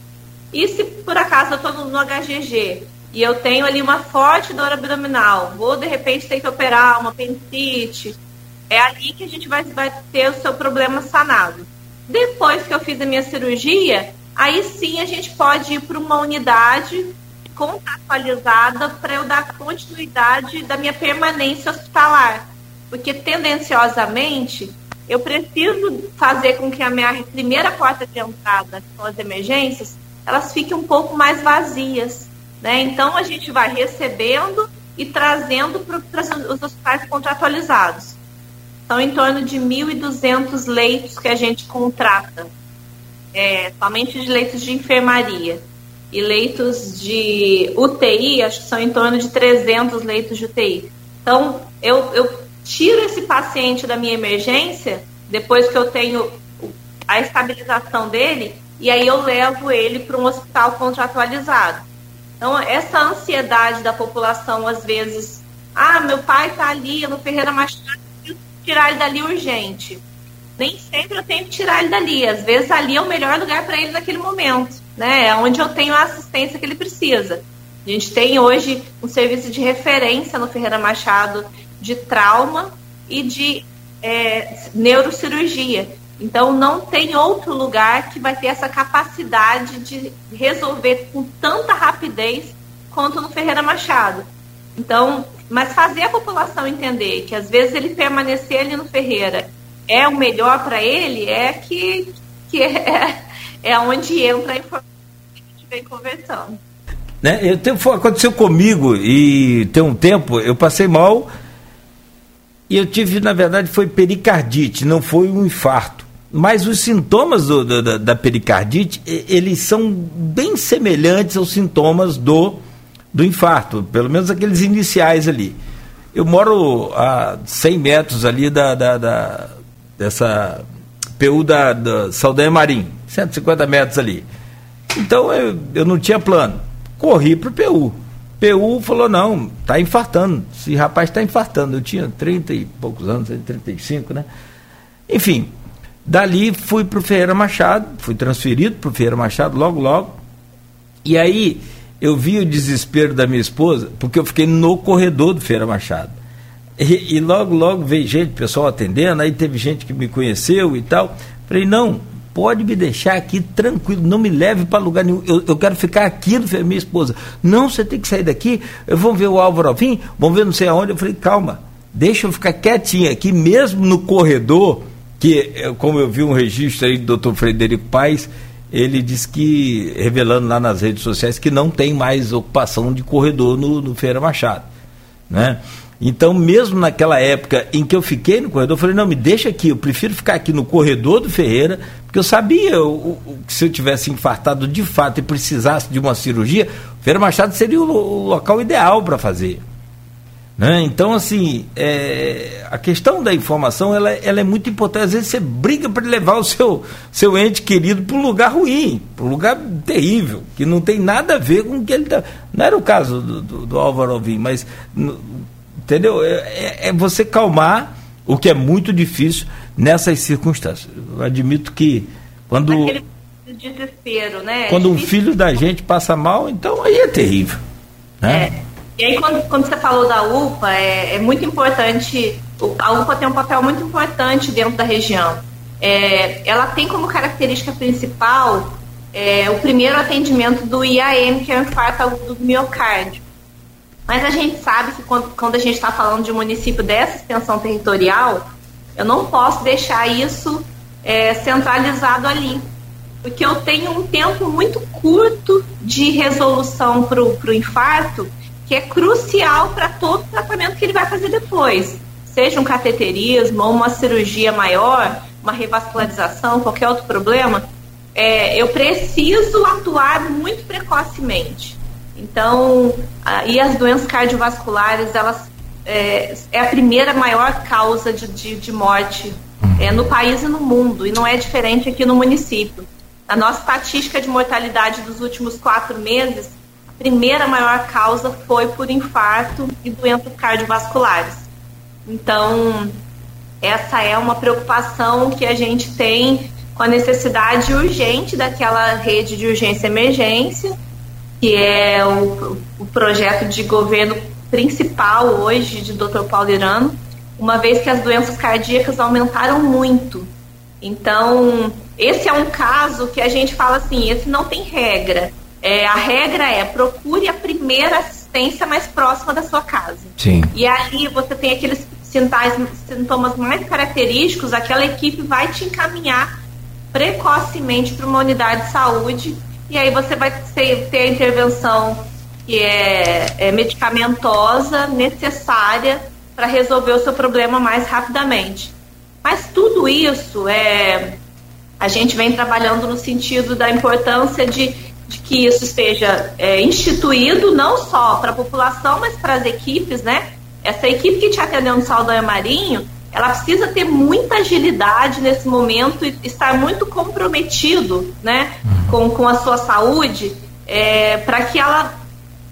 E se por acaso eu estou no, HGG e eu tenho ali uma forte dor abdominal, ou de repente tem que operar uma apendicite, é ali que a gente vai, vai ter o seu problema sanado. Depois que eu fiz a minha cirurgia, aí sim a gente pode ir para uma unidade contratualizada para eu dar continuidade da minha permanência hospitalar. Porque tendenciosamente eu preciso fazer com que a minha primeira porta de entrada, são as emergências, elas fiquem um pouco mais vazias. Né? Então a gente vai recebendo e trazendo para os hospitais contratualizados. São em torno de 1.200 leitos que a gente contrata é, somente de leitos de enfermaria. E leitos de UTI, acho que são em torno de 300 leitos de UTI. Então, eu, eu tiro esse paciente da minha emergência, depois que eu tenho a estabilização dele, e aí eu levo ele para um hospital contratualizado. Então, essa ansiedade da população, às vezes, ah, meu pai está ali no Ferreira Machado, tirar ele dali urgente. Nem sempre eu tenho que tirar ele dali. Às vezes ali é o melhor lugar para ele naquele momento, né? É onde eu tenho a assistência que ele precisa. A gente tem hoje um serviço de referência no Ferreira Machado de trauma e de é, neurocirurgia. Então, não tem outro lugar que vai ter essa capacidade de resolver com tanta rapidez quanto no Ferreira Machado. Então, mas fazer a população entender que às vezes ele permanecer ali no Ferreira é o melhor para ele é que, que é, é onde entra a informação que a gente vem conversando. Né? Eu tenho, aconteceu comigo e tem um tempo eu passei mal e eu tive, na verdade, foi pericardite, não foi um infarto. Mas os sintomas do, do, da, da, pericardite, eles são bem semelhantes aos sintomas do, do infarto, pelo menos aqueles iniciais ali. Eu moro a 100 metros ali da, da, da dessa PU da, da Saldanha Marim, 150 metros ali. Então eu, eu não tinha plano. Corri para o PU. PU falou, não, está infartando. Esse rapaz está infartando. Eu tinha 30 e poucos anos, 35, né? Enfim, dali fui para o Ferreira Machado, fui transferido para o Ferreira Machado logo, logo. E aí eu vi o desespero da minha esposa, porque eu fiquei no corredor do Ferreira Machado. E, e logo, logo veio gente, pessoal atendendo, aí teve gente que me conheceu e tal. Falei, não, pode me deixar aqui tranquilo, não me leve para lugar nenhum, eu, eu quero ficar aqui, minha esposa. Não, você tem que sair daqui, vamos ver o Álvaro Alvim, vamos ver não sei aonde. Eu falei, calma, deixa eu ficar quietinho aqui, mesmo no corredor, que eh, como eu vi um registro aí do doutor Frederico Paes, ele disse que, revelando lá nas redes sociais, que não tem mais ocupação de corredor no, no Feira Machado. Né? Então, mesmo naquela época em que eu fiquei no corredor, eu falei, não, me deixa aqui, eu prefiro ficar aqui no corredor do Ferreira, porque eu sabia o, que se eu tivesse infartado de fato e precisasse de uma cirurgia, o Ferreira Machado seria o, o local ideal para fazer. Né? Então, assim, é, a questão da informação ela, ela, é muito importante. Às vezes você briga para levar o seu, seu ente querido para um lugar ruim, para um lugar terrível, que não tem nada a ver com o que ele está. Não era o caso do, do, do Álvaro Alvim, mas Entendeu? É, é, é, você calmar, o que é muito difícil nessas circunstâncias. Eu admito que quando. Aquele desespero, né? Quando é um filho da gente passa mal, então aí é terrível. Né? É. E aí, quando, quando você falou da UPA, é, é muito importante. A UPA tem um papel muito importante dentro da região. É, ela tem como característica principal é, o primeiro atendimento do IAM, que é o infarto do miocárdio. Mas a gente sabe que quando, quando a gente está falando de um município dessa extensão territorial, eu não posso deixar isso é, centralizado ali. Porque eu tenho um tempo muito curto de resolução para o infarto, que é crucial para todo o tratamento que ele vai fazer depois. Seja um cateterismo ou uma cirurgia maior, uma revascularização, qualquer outro problema, é, eu preciso atuar muito precocemente. Então, e as doenças cardiovasculares, elas é, é a primeira maior causa de, de, de morte é, no país e no mundo, e não é diferente aqui no município. A nossa estatística de mortalidade dos últimos quatro meses, a primeira maior causa foi por infarto e doenças cardiovasculares. Então, essa é uma preocupação que a gente tem com a necessidade urgente daquela rede de urgência e emergência que é o, o projeto de governo principal hoje de Dr. Paulo Irano, uma vez que as doenças cardíacas aumentaram muito. Então, esse é um caso que a gente fala assim, esse não tem regra. É, a regra é procure a primeira assistência mais próxima da sua casa. Sim. E aí você tem aqueles sintais, sintomas mais característicos, aquela equipe vai te encaminhar precocemente para uma unidade de saúde e aí você vai ter, ter a intervenção que é, é medicamentosa, necessária para resolver o seu problema mais rapidamente. Mas tudo isso é a gente vem trabalhando no sentido da importância de, de que isso esteja é, instituído não só para a população, mas para as equipes, né? essa equipe que te atendeu no Saldanha Marinho, ela precisa ter muita agilidade nesse momento e estar muito comprometido né. Com, com a sua saúde é, para que ela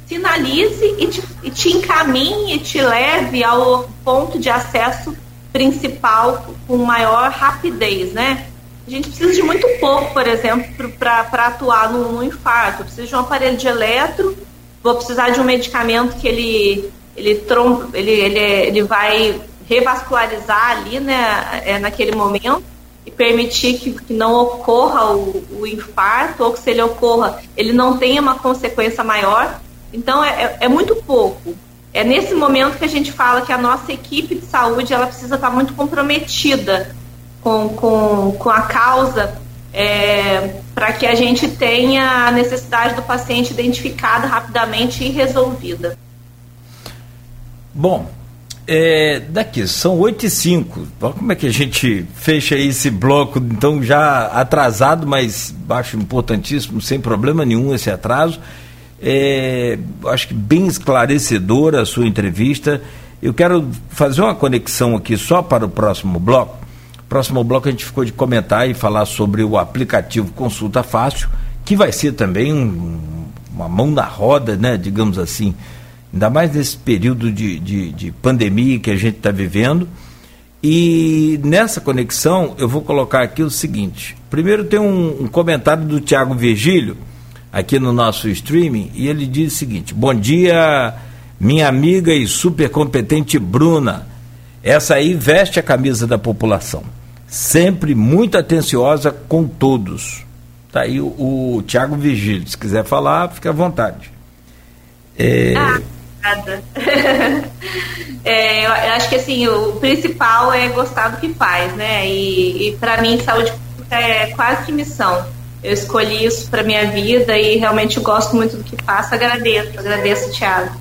sinalize e te, e te encaminhe e te leve ao ponto de acesso principal com maior rapidez, né? A gente precisa de muito pouco, por exemplo, para atuar no, no, infarto. Eu preciso de um aparelho de eletro, vou precisar de um medicamento que ele, ele, trom, ele, ele, ele vai revascularizar ali, né, é, naquele momento e permitir que, que não ocorra o, o, infarto ou que se ele ocorra, ele não tenha uma consequência maior. Então é, é, é muito pouco. É nesse momento que a gente fala que a nossa equipe de saúde ela precisa estar muito comprometida com, com, com a causa é, para que a gente tenha a necessidade do paciente identificada rapidamente e resolvida. Bom, é, daqui, são 8 e 5. Olha como é que a gente fecha esse bloco, então já atrasado, mas acho importantíssimo, sem problema nenhum esse atraso. É, acho que bem esclarecedora a sua entrevista. Eu quero fazer uma conexão aqui só para o próximo bloco. Próximo bloco a gente ficou de comentar e falar sobre o aplicativo Consulta Fácil, que vai ser também um, uma mão na roda, né, digamos assim, ainda mais nesse período de, de, de pandemia que a gente está vivendo. E nessa conexão eu vou colocar aqui o seguinte: primeiro tem um, um comentário do Tiago Virgílio aqui no nosso streaming e ele diz o seguinte: Bom dia, minha amiga e super competente Bruna. Essa aí veste a camisa da população, sempre muito atenciosa com todos. Tá aí o, o Tiago Vigílio, se quiser falar, fica à vontade. É... Ah, nada. é, eu, acho que assim, o principal é gostar do que faz, né? E, e para mim, saúde pública é quase que missão eu escolhi isso para minha vida e realmente gosto muito do que faço. Agradeço, agradeço, Thiago.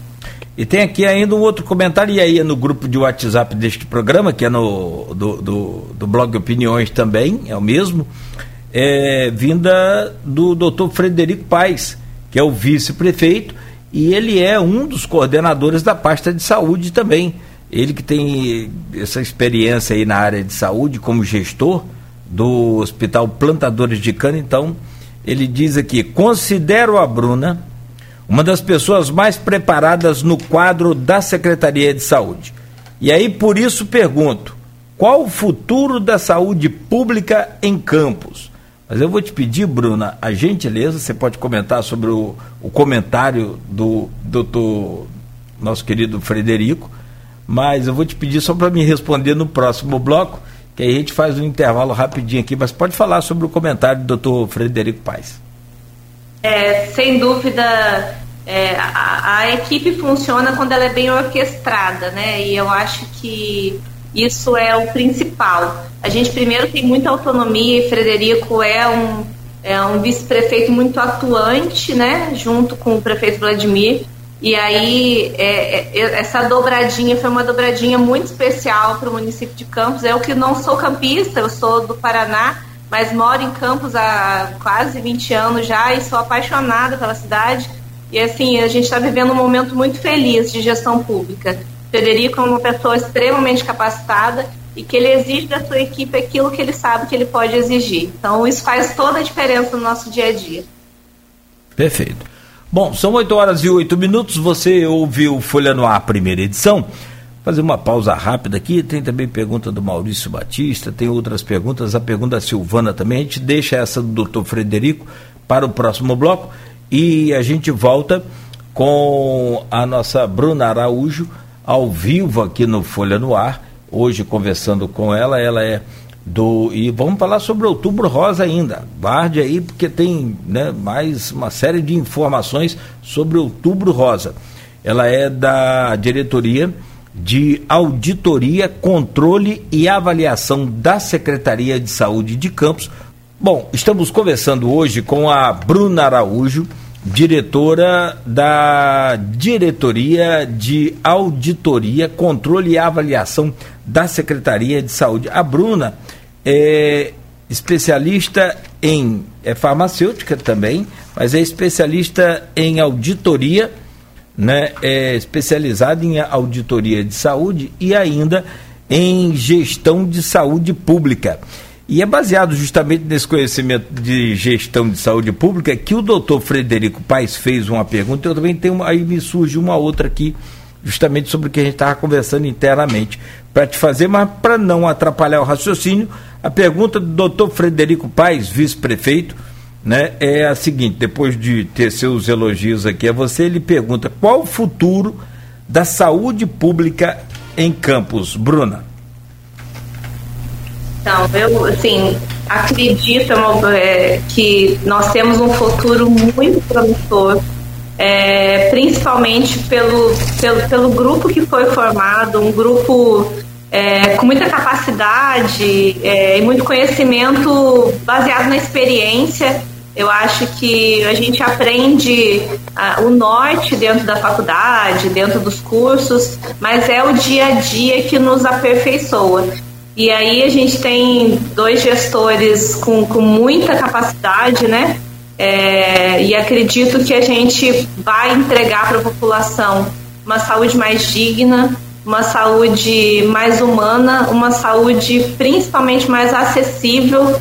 E tem aqui ainda um outro comentário, e aí é no grupo de WhatsApp deste programa, que é no do, do, do blog Opiniões também, é o mesmo, é, vinda do doutor Frederico Paes, que é o vice-prefeito, e ele é um dos coordenadores da pasta de saúde também. Ele que tem essa experiência aí na área de saúde como gestor, do Hospital Plantadores de Cana. Então, ele diz aqui: considero a Bruna uma das pessoas mais preparadas no quadro da Secretaria de Saúde. E aí, por isso, pergunto: qual o futuro da saúde pública em Campos? Mas eu vou te pedir, Bruna, a gentileza, você pode comentar sobre o, o comentário do doutor, nosso querido Frederico, mas eu vou te pedir só para me responder no próximo bloco que aí a gente faz um intervalo rapidinho aqui, mas pode falar sobre o comentário do doutor Frederico Paes. É, sem dúvida, é, a, a, equipe funciona quando ela é bem orquestrada, né? E eu acho que isso é o principal. A gente primeiro tem muita autonomia e Frederico é um, é um vice-prefeito muito atuante, né? Junto com o prefeito Vladimir. E aí, é, é, essa dobradinha foi uma dobradinha muito especial para o município de Campos. Eu que não sou campista, eu sou do Paraná, mas moro em Campos há quase 20 anos já e sou apaixonada pela cidade. E assim, a gente está vivendo um momento muito feliz de gestão pública. Federico é uma pessoa extremamente capacitada e que ele exige da sua equipe aquilo que ele sabe que ele pode exigir. Então, isso faz toda a diferença no nosso dia a dia. Perfeito. Bom, são 8 horas e 8 minutos. Você ouviu Folha no Ar, primeira edição. Fazer uma pausa rápida aqui. Tem também pergunta do Maurício Batista, tem outras perguntas. A pergunta da Silvana também. A gente deixa essa do doutor Frederico para o próximo bloco e a gente volta com a nossa Bruna Araújo ao vivo aqui no Folha no Ar. Hoje conversando com ela, ela é do e vamos falar sobre Outubro Rosa ainda. Guarde aí porque tem né, mais uma série de informações sobre Outubro Rosa. Ela é da diretoria de auditoria, controle e avaliação da Secretaria de Saúde de Campos. Bom, estamos conversando hoje com a Bruna Araújo, diretora da Diretoria de Auditoria, Controle e Avaliação da Secretaria de Saúde. A Bruna é especialista em é farmacêutica também, mas é especialista em auditoria né, é, especializado em auditoria de saúde e ainda em gestão de saúde pública. E é baseado justamente nesse conhecimento de gestão de saúde pública que o doutor Frederico Paes fez uma pergunta. Eu também tenho, aí me surge uma outra aqui, justamente sobre o que a gente estava conversando internamente, para te fazer, mas para não atrapalhar o raciocínio, a pergunta do doutor Frederico Paes, vice-prefeito, né, é a seguinte: depois de ter seus elogios aqui a você, ele pergunta qual o futuro da saúde pública em Campos. Bruna. Então, eu, assim, acredito é, que nós temos um futuro muito promissor, é, principalmente pelo, pelo, pelo grupo que foi formado, um grupo é, com muita capacidade é, e muito conhecimento baseado na experiência. Eu acho que a gente aprende o norte dentro da faculdade, dentro dos cursos, mas é o dia a dia que nos aperfeiçoa. E aí a gente tem dois gestores com, com muita capacidade, né? É, e acredito que a gente vai entregar para a população uma saúde mais digna, uma saúde mais humana, uma saúde principalmente mais acessível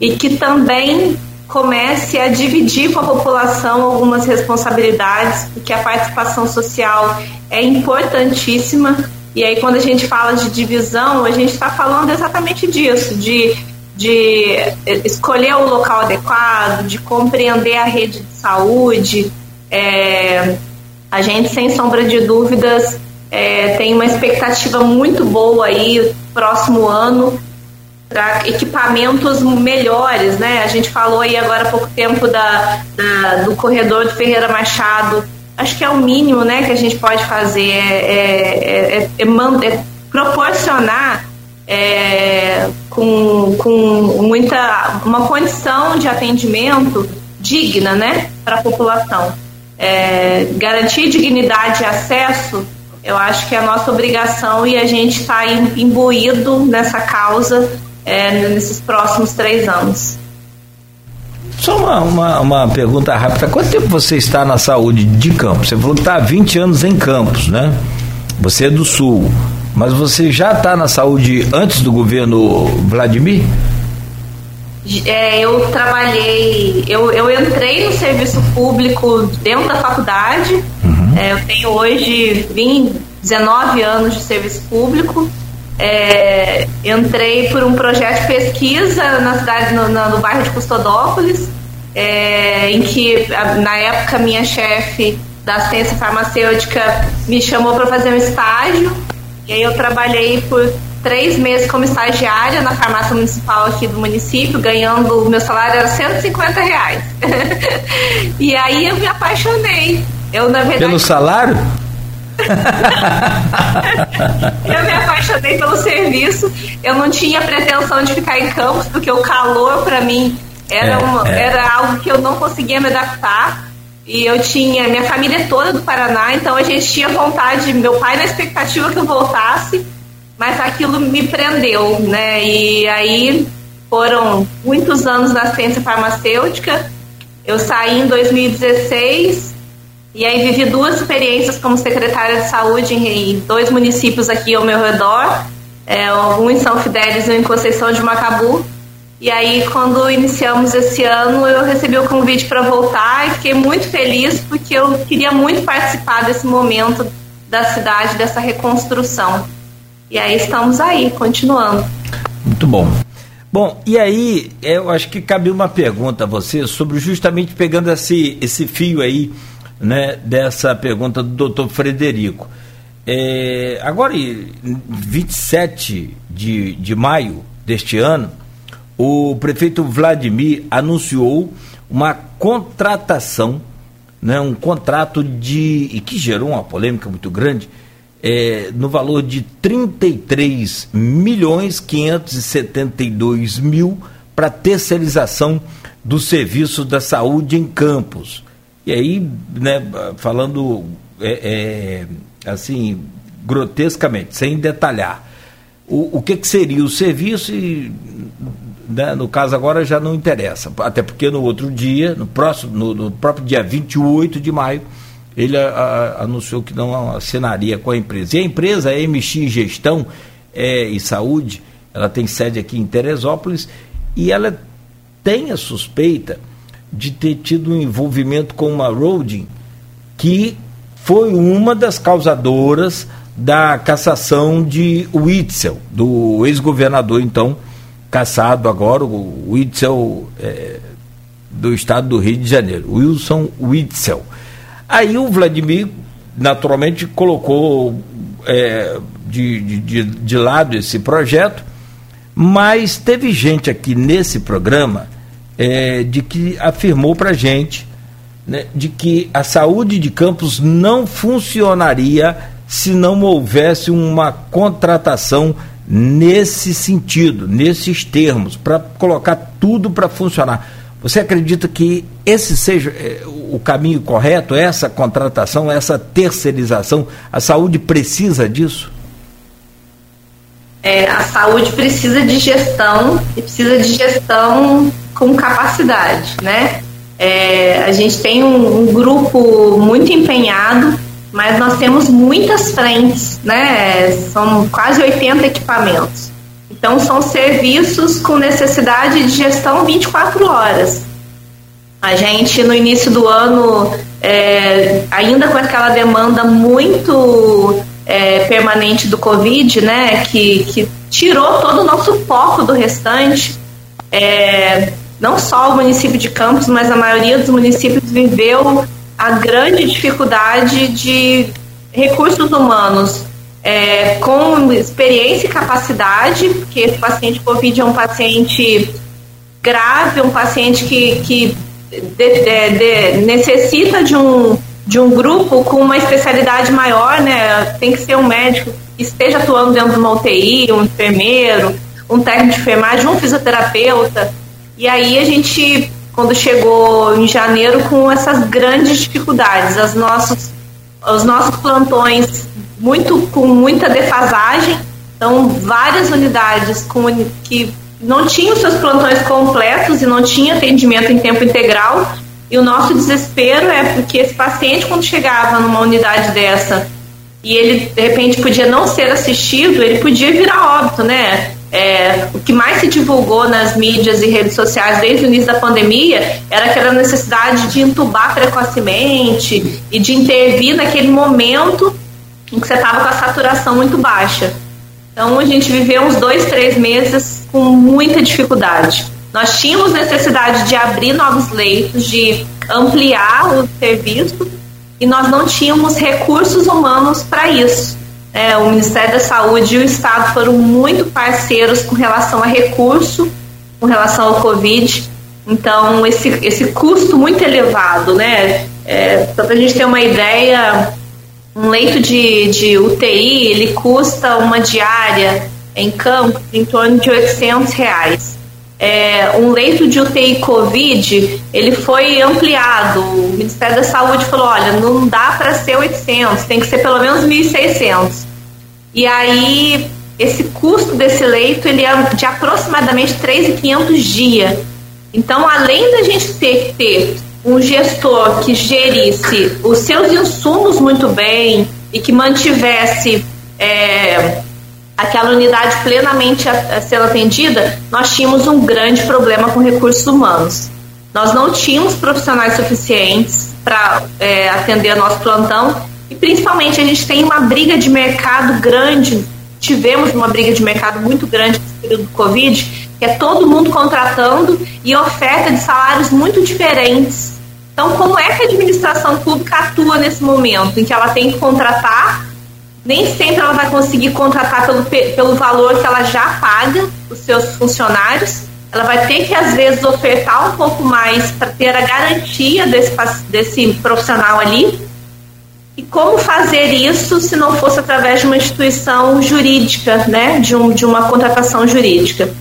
e que também comece a dividir com a população algumas responsabilidades, porque a participação social é importantíssima. E aí, quando a gente fala de divisão, a gente está falando exatamente disso, de, de escolher o local adequado, de compreender a rede de saúde. É, a gente, sem sombra de dúvidas, é, tem uma expectativa muito boa aí, próximo ano, para equipamentos melhores, né? A gente falou aí agora há pouco tempo da, da do corredor do Ferreira Machado, acho que é o mínimo né, que a gente pode fazer, é, é, é, é proporcionar com, com muita uma condição de atendimento digna né, para a população. garantir dignidade e acesso, eu acho que é a nossa obrigação e a gente está imbuído nessa causa nesses próximos três anos. Só uma, uma, uma, pergunta rápida. Quanto tempo você está na saúde de Campos? Você falou que está há 20 anos em Campos, né? Você é do Sul. Mas você já está na saúde antes do governo Vladimir? É, eu trabalhei, eu, eu entrei no serviço público dentro da faculdade. Uhum. É, eu tenho hoje 20, 19 anos de serviço público. É, entrei por um projeto de pesquisa na cidade, no, no bairro de Custodópolis, é, em que na época minha chefe da ciência farmacêutica me chamou para fazer um estágio e aí eu trabalhei por três meses como estagiária na farmácia municipal aqui do município, ganhando, meu salário era 150 reais. e aí eu me apaixonei. Eu, na verdade, Pelo salário? eu me apaixonei pelo serviço. Eu não tinha pretensão de ficar em campos, porque o calor para mim era, é, uma, é. era algo que eu não conseguia me adaptar. E eu tinha minha família toda do Paraná, então a gente tinha vontade, meu pai na expectativa que eu voltasse, mas aquilo me prendeu, né? E aí foram muitos anos na ciência farmacêutica. Eu saí em 2016 e aí vivi duas experiências como secretária de saúde em, dois municípios aqui ao meu redor, é, um em São Fidélis e um em Conceição de Macabu. E aí, quando iniciamos esse ano, eu recebi o convite para voltar e fiquei muito feliz porque eu queria muito participar desse momento da cidade, dessa reconstrução. E aí estamos aí, continuando. Muito bom. Bom, e aí eu acho que cabe uma pergunta a você sobre justamente pegando esse, esse fio aí né, dessa pergunta do doutor Frederico. É, agora, em 27 de, de maio deste ano, o prefeito Vladimir anunciou uma contratação, né, um contrato de. e que gerou uma polêmica muito grande, é, no valor de 33 milhões 572 mil para terceirização do serviço da saúde em Campos. E aí, né, falando é, é, assim, grotescamente, sem detalhar, o, o que, que seria o serviço e, né, no caso agora já não interessa, até porque no outro dia, no próximo, no, no próprio dia 28 de maio, ele a, a, anunciou que não assinaria com a empresa. E a empresa, MX Gestão é, e Saúde, ela tem sede aqui em Teresópolis e ela tem a suspeita de ter tido um envolvimento com uma Roading que foi uma das causadoras da cassação de Witzel, do ex-governador então cassado agora, o Witzel é, do estado do Rio de Janeiro, Wilson Witzel. Aí o Vladimir naturalmente colocou é, de, de, de lado esse projeto, mas teve gente aqui nesse programa é, de que afirmou para gente né, de que a saúde de Campos não funcionaria se não houvesse uma contratação nesse sentido, nesses termos, para colocar tudo para funcionar. Você acredita que esse seja é, o caminho correto, essa contratação, essa terceirização? A saúde precisa disso? É, a saúde precisa de gestão e precisa de gestão com capacidade, né? É, a gente tem um, um, grupo muito empenhado, mas nós temos muitas frentes, né? São quase 80 equipamentos. Então, são serviços com necessidade de gestão 24 horas. A gente, no início do ano, é, ainda com aquela demanda muito é, permanente do Covid, né? Que, que tirou todo o nosso foco do restante. É, não só o município de Campos, mas a maioria dos municípios viveu a grande dificuldade de recursos humanos é, com experiência e capacidade, porque esse paciente Covid é um paciente grave, um paciente que, que de, de, de, necessita de um, de um grupo com uma especialidade maior, né? Tem que ser um médico que esteja atuando dentro de uma UTI, um enfermeiro, um técnico de enfermagem, um fisioterapeuta. E aí a gente, quando chegou em janeiro, com essas grandes dificuldades, as nossos, os nossos plantões muito com muita defasagem, então várias unidades com, que não tinham seus plantões completos e não tinha atendimento em tempo integral. E o nosso desespero é porque esse paciente, quando chegava numa unidade dessa e ele de repente podia não ser assistido, ele podia virar óbito, né? É, o que mais se divulgou nas mídias e redes sociais desde o início da pandemia era aquela necessidade de entubar precocemente e de intervir naquele momento em que você estava com a saturação muito baixa. Então a gente viveu uns dois, três meses com muita dificuldade. Nós tínhamos necessidade de abrir novos leitos, de ampliar o serviço e nós não tínhamos recursos humanos para isso. É, o Ministério da Saúde e o Estado foram muito parceiros com relação a recurso, com relação ao Covid. Então, esse, esse custo muito elevado, né? É, só para a gente ter uma ideia, um leito de, de UTI, ele custa uma diária em campo em torno de 800 reais. É, um leito de UTI Covid, ele foi ampliado. O Ministério da Saúde falou, olha, não dá para ser 800, tem que ser pelo menos 1.600. E aí, esse custo desse leito ele é de aproximadamente 3.500 dia. Então, além da gente ter que ter um gestor que gerisse os seus insumos muito bem e que mantivesse é, aquela unidade plenamente sendo atendida, nós tínhamos um grande problema com recursos humanos. Nós não tínhamos profissionais suficientes para é, atender nosso plantão e principalmente a gente tem uma briga de mercado grande, tivemos uma briga de mercado muito grande nesse período do Covid, que é todo mundo contratando e oferta de salários muito diferentes. Então, como é que a administração pública atua nesse momento em que ela tem que contratar? Nem sempre ela vai conseguir contratar pelo, pelo valor que ela já paga os seus funcionários. Ela vai ter que, às vezes, ofertar um pouco mais para ter a garantia desse, desse profissional ali e como fazer isso se não fosse através de uma instituição jurídica, né, de, um, de uma contratação jurídica?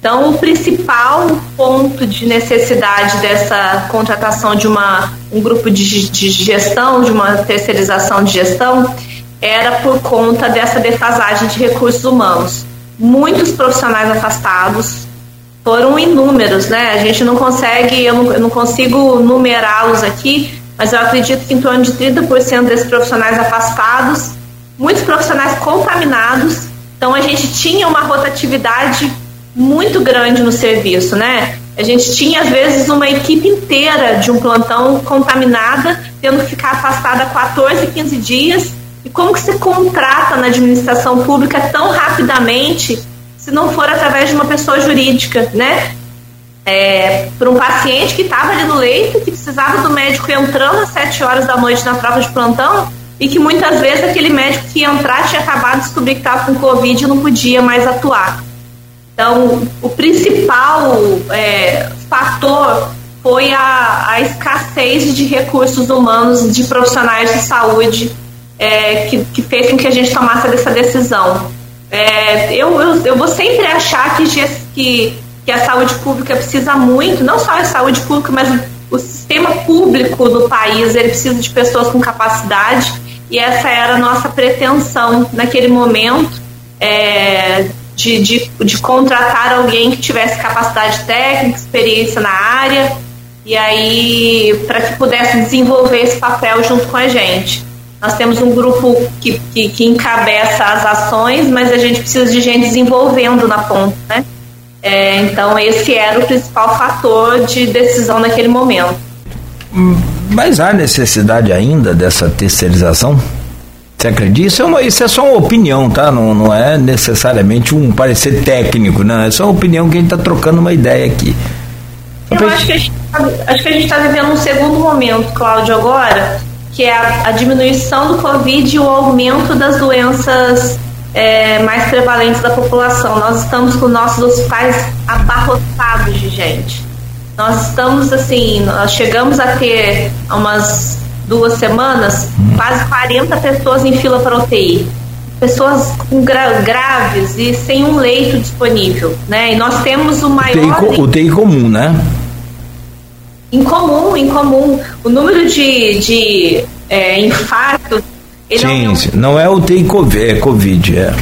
Então, o principal ponto de necessidade dessa contratação de uma, um grupo de, de gestão, de uma terceirização de gestão, era por conta dessa defasagem de recursos humanos. Muitos profissionais afastados foram inúmeros, né? A gente não consegue, eu não, eu não consigo numerá-los aqui, mas eu acredito que em torno de 30% desses profissionais afastados, muitos profissionais contaminados. Então a gente tinha uma rotatividade muito grande no serviço, né? A gente tinha, às vezes, uma equipe inteira de um plantão contaminada, tendo que ficar afastada 14, 15 dias. E como que se contrata na administração pública tão rapidamente, se não for através de uma pessoa jurídica, né? É, para um paciente que estava ali no leito, que precisava do médico entrando às 7 horas da noite na prova de plantão, e que muitas vezes aquele médico que ia entrar tinha acabado de descobrir que estava com Covid e não podia mais atuar. Então, o principal é, fator foi a, a, escassez de recursos humanos de profissionais de saúde é, que, que, fez com que a gente tomasse essa decisão. É, eu, eu, eu, vou sempre achar que, que, que a saúde pública precisa muito, não só a saúde pública, mas o sistema público do país, ele precisa de pessoas com capacidade, e essa era a nossa pretensão naquele momento. É, de, de, de contratar alguém que tivesse capacidade técnica, experiência na área, e aí para que pudesse desenvolver esse papel junto com a gente. Nós temos um grupo que, que, que, encabeça as ações, mas a gente precisa de gente desenvolvendo na ponta, né? É, então esse era o principal fator de decisão naquele momento. Mas há necessidade ainda dessa terceirização? Você acredita? Isso é, uma, isso é só uma opinião, tá? Não, não é necessariamente um parecer técnico, não. É só uma opinião que a gente está trocando uma ideia aqui. Eu acho que a gente está tá vivendo um segundo momento, Cláudio, agora, que é a, a diminuição do Covid e o aumento das doenças é, mais prevalentes da população. Nós estamos com nossos hospitais abarrotados de gente. Nós estamos assim, nós chegamos a ter umas duas semanas, quase 40 pessoas em fila para UTI. Pessoas com gra graves e sem um leito disponível, né? E nós temos o maior... UTI, UTI comum, né? Incomum, incomum. O número de, de é, infartos... Sim, não, não é UTI COVID, é COVID, é.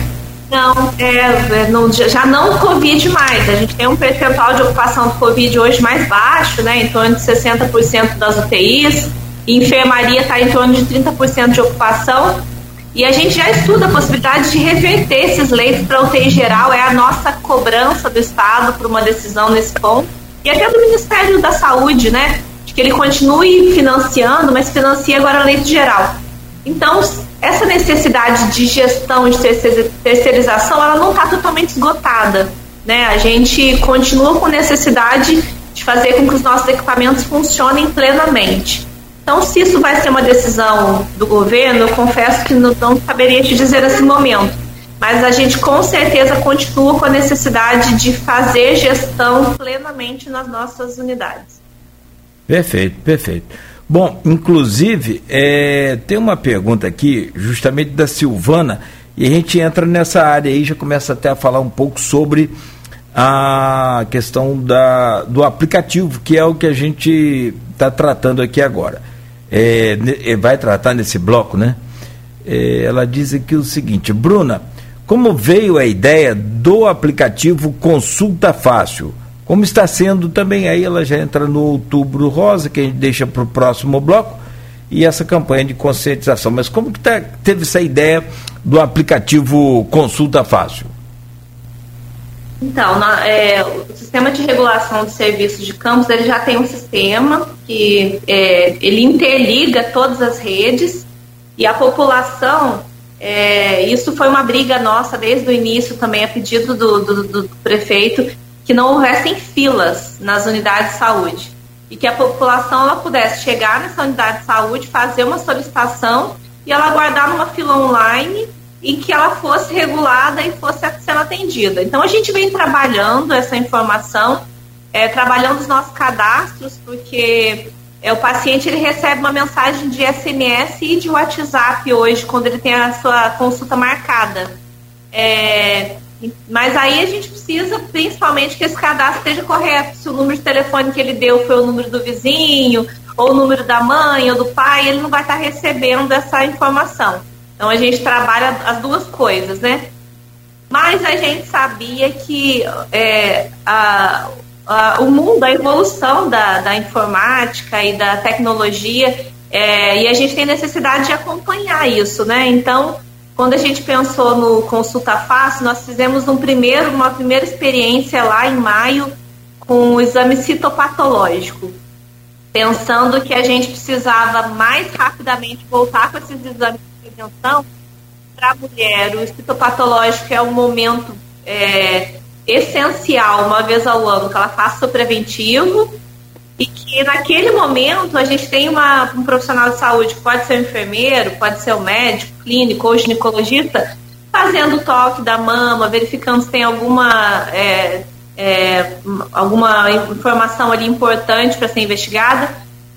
Não, é, é não, já não Covid mais. A gente tem um percentual de ocupação do Covid hoje mais baixo, né, em torno de 60% das UTIs enfermaria está em torno de 30% de ocupação. E a gente já estuda a possibilidade de reverter esses leitos para UTI geral, é a nossa cobrança do Estado para uma decisão nesse ponto. E até do Ministério da Saúde, né? De que ele continue financiando, mas financia agora leito geral. Então, essa necessidade de gestão, de terceirização, ela não está totalmente esgotada. Né? A gente continua com necessidade de fazer com que os nossos equipamentos funcionem plenamente. Então, se isso vai ser uma decisão do governo, eu confesso que não, não saberia te dizer nesse momento. Mas a gente com certeza continua com a necessidade de fazer gestão plenamente nas nossas unidades. Perfeito, perfeito. Bom, inclusive, é, tem uma pergunta aqui, justamente da Silvana, e a gente entra nessa área aí, já começa até a falar um pouco sobre a questão da, do aplicativo, que é o que a gente está tratando aqui agora é, é, vai tratar nesse bloco, né? É, ela diz aqui o seguinte, Bruna, como veio a ideia do aplicativo Consulta Fácil? Como está sendo também aí, ela já entra no outubro rosa, que a gente deixa para o próximo bloco, e essa campanha de conscientização. Mas como que tá, teve essa ideia do aplicativo Consulta Fácil? Então, na, é, o sistema de regulação de serviços de campos ele já tem um sistema que é, ele interliga todas as redes e a população. É, isso foi uma briga nossa desde o início também a pedido do, do, do prefeito que não houvessem filas nas unidades de saúde e que a população ela pudesse chegar nessa unidade de saúde, fazer uma solicitação e ela aguardar numa fila online e que ela fosse regulada e fosse sendo atendida. Então a gente vem trabalhando essa informação, é, trabalhando os nossos cadastros, porque é, o paciente ele recebe uma mensagem de SMS e de WhatsApp hoje, quando ele tem a sua consulta marcada. É, mas aí a gente precisa, principalmente, que esse cadastro esteja correto. Se o número de telefone que ele deu foi o número do vizinho, ou o número da mãe ou do pai, ele não vai estar recebendo essa informação. Então a gente trabalha as duas coisas, né? Mas a gente sabia que é, a, a, o mundo, a evolução da, da informática e da tecnologia É, e a gente tem necessidade de acompanhar isso, né? Então, quando a gente pensou no Consulta Fácil, nós fizemos um primeiro, uma primeira experiência lá em maio com o exame citopatológico, pensando que a gente precisava mais rapidamente voltar com esses exames de prevenção para a mulher. O citopatológico é um momento é, essencial, uma vez ao ano, que ela faça o preventivo e que naquele momento a gente tem uma, um profissional de saúde, pode ser um enfermeiro, pode ser um médico, clínico ou ginecologista, fazendo o toque da mama, verificando se tem alguma, é, é, alguma informação ali importante para ser investigada.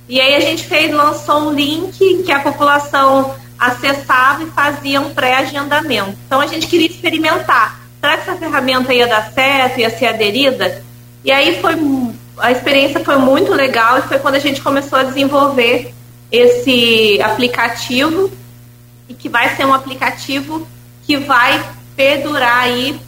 E aí a gente fez, lançou um link que a população acessava e fazia um pré-agendamento. Então a gente queria experimentar. Será que essa ferramenta ia dar certo, ia ser aderida? E aí foi a experiência foi muito legal e foi quando a gente começou a desenvolver esse aplicativo e que vai ser um aplicativo que vai perdurar aí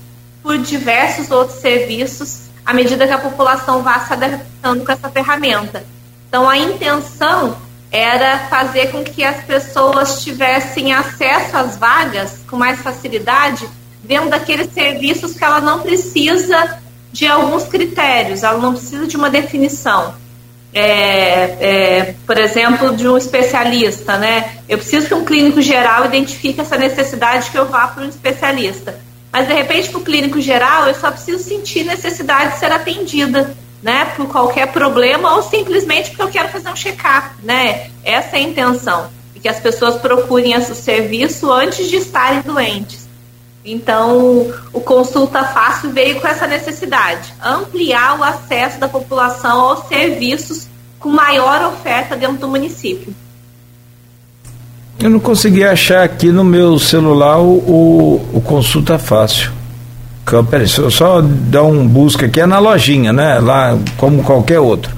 por diversos outros serviços à medida que a população vá se adaptando com essa ferramenta. Então a intenção era fazer com que as pessoas tivessem acesso às vagas com mais facilidade, vendo daqueles serviços que ela não precisa de alguns critérios, ela não precisa de uma definição. É, é, por exemplo, de um especialista, né? Eu preciso que um clínico geral identifique essa necessidade que eu vá para um especialista. Mas de repente, para o clínico geral, eu só preciso sentir necessidade de ser atendida, né? Por qualquer problema ou simplesmente porque eu quero fazer um check-up, né? Essa é a intenção, e que as pessoas procurem esse serviço antes de estarem doentes. Então, o Consulta Fácil veio com essa necessidade, ampliar o acesso da população aos serviços com maior oferta dentro do município. Eu não consegui achar aqui no meu celular o, o, o Consulta Fácil. Peraí, só, só dar um busca aqui, é na lojinha, né? Lá, como qualquer outro.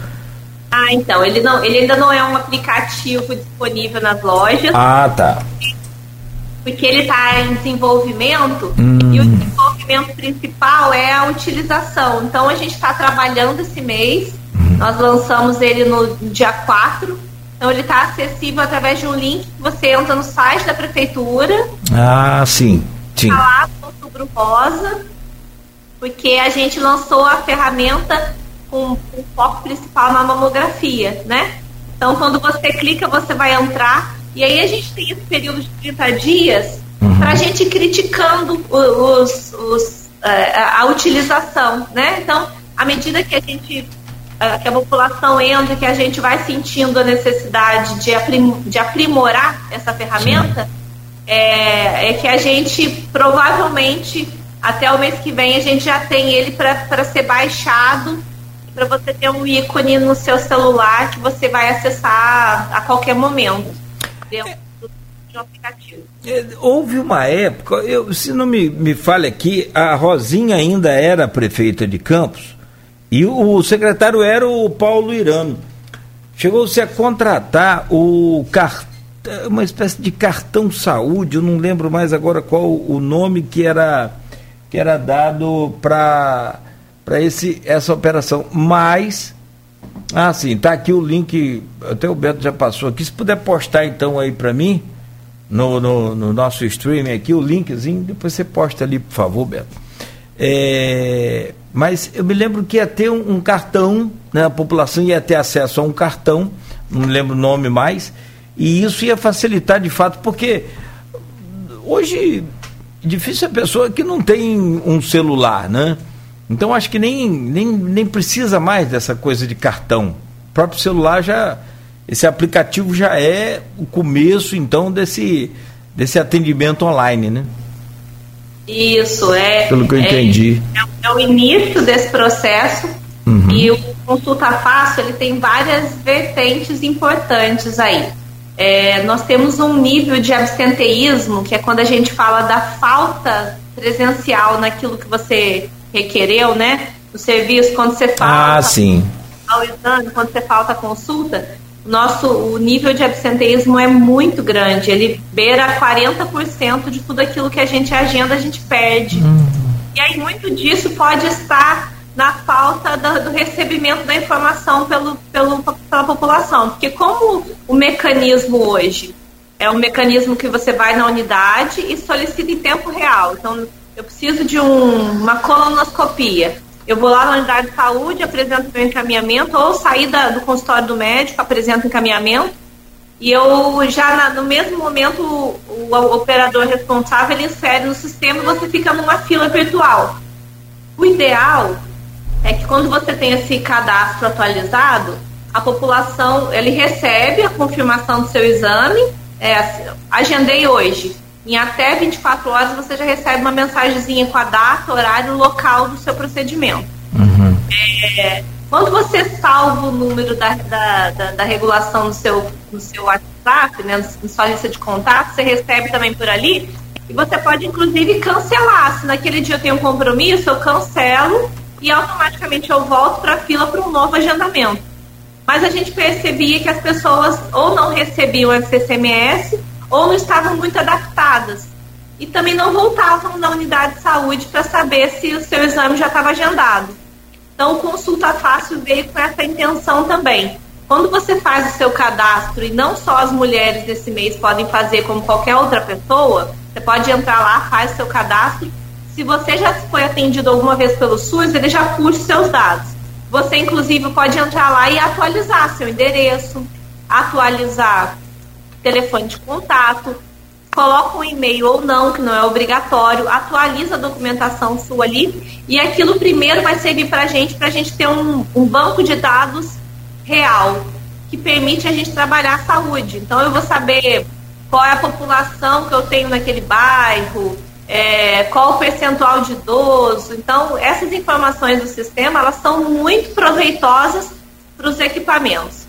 Ah, então, ele, não, ele ainda não é um aplicativo disponível nas lojas. Ah, tá porque ele está em desenvolvimento hum. e o desenvolvimento principal é a utilização. Então a gente está trabalhando esse mês, hum. nós lançamos ele no dia 4. Então ele está acessível através de um link que você entra no site da prefeitura. Ah, sim. sim. Tá lá no outubro rosa, porque a gente lançou a ferramenta com o foco principal na mamografia, né? Então quando você clica, você vai entrar e aí a gente tem esse período de 30 dias uhum. para a gente ir criticando os, os, eh, a utilização, né? Então, à medida que a gente eh, que a população entra, que a gente vai sentindo a necessidade de, aprim, de aprimorar essa ferramenta, é, é, que a gente provavelmente até o mês que vem a gente já tem ele para ser baixado para você ter um ícone no seu celular que você vai acessar a qualquer momento aplicativo. É, houve uma época, eu, se não me, me fale aqui, a Rosinha ainda era prefeita de Campos e o, secretário era o Paulo Irano. Chegou-se a contratar o cartão uma espécie de cartão saúde, eu não lembro mais agora qual o nome que era que era dado para para esse essa operação, mas ah, sim, tá aqui o link, até o Beto já passou aqui. Se puder postar então aí para mim, no, no, no, nosso streaming aqui, o linkzinho, depois você posta ali, por favor, Beto. É, mas eu me lembro que ia ter um, um, cartão, né, a população ia ter acesso a um cartão, não lembro o nome mais, e isso ia facilitar de fato, porque hoje difícil a pessoa que não tem um celular, né? Então acho que nem, nem, nem precisa mais dessa coisa de cartão. O próprio celular já. Esse aplicativo já é o começo, então, desse, desse atendimento online, né? Isso, é. Pelo que eu é, entendi. É, é, o início desse processo. Uhum. E o Consulta Fácil ele tem várias vertentes importantes aí. É, nós temos um nível de absenteísmo, que é quando a gente fala da falta presencial naquilo que você requereu, né? O serviço, quando você falta ah, sim. ao exame, quando você falta a consulta, nosso o nível de absenteísmo é muito grande. Ele beira 40% de tudo aquilo que a gente agenda, a gente perde. Uhum. E aí muito disso pode estar na falta do, do recebimento da informação pelo, pelo pela população, porque como o mecanismo hoje é um mecanismo que você vai na unidade e solicita em tempo real. Então, eu preciso de um, uma colonoscopia. Eu vou lá na unidade de saúde, apresento meu encaminhamento, ou sair da, do consultório do médico, apresento encaminhamento, e eu já na, no mesmo momento o, o, operador responsável ele insere no sistema e você fica numa fila virtual. O ideal é que quando você tem esse cadastro atualizado, a população ele recebe a confirmação do seu exame, é, agendei hoje. Em até 24 horas você já recebe uma mensagenzinha com a data, horário, local do seu procedimento. Uhum. É, quando você salva o número da, da, da, da, regulação no seu, no seu WhatsApp, né, na sua lista de contatos, você recebe também por ali. E você pode, inclusive, cancelar. Se naquele dia eu tenho um compromisso, eu cancelo e automaticamente eu volto para a fila para um novo agendamento. Mas a gente percebia que as pessoas ou não recebiam esse SMS ou não estavam muito adaptadas. E também não voltavam na unidade de saúde para saber se o seu exame já estava agendado. Então, o Consulta Fácil veio com essa intenção também. Quando você faz o seu cadastro, e não só as mulheres desse mês podem fazer como qualquer outra pessoa, você pode entrar lá, faz o seu cadastro. Se você já foi atendido alguma vez pelo SUS, ele já puxa seus dados. Você, inclusive, pode entrar lá e atualizar seu endereço, atualizar telefone de contato, coloca um e-mail ou não, que não é obrigatório, atualiza a documentação sua ali, e aquilo primeiro vai servir para a gente, para a gente ter um, um banco de dados real, que permite a gente trabalhar a saúde. Então eu vou saber qual é a população que eu tenho naquele bairro, é, qual o percentual de idoso. Então, essas informações do sistema, elas são muito proveitosas para os equipamentos.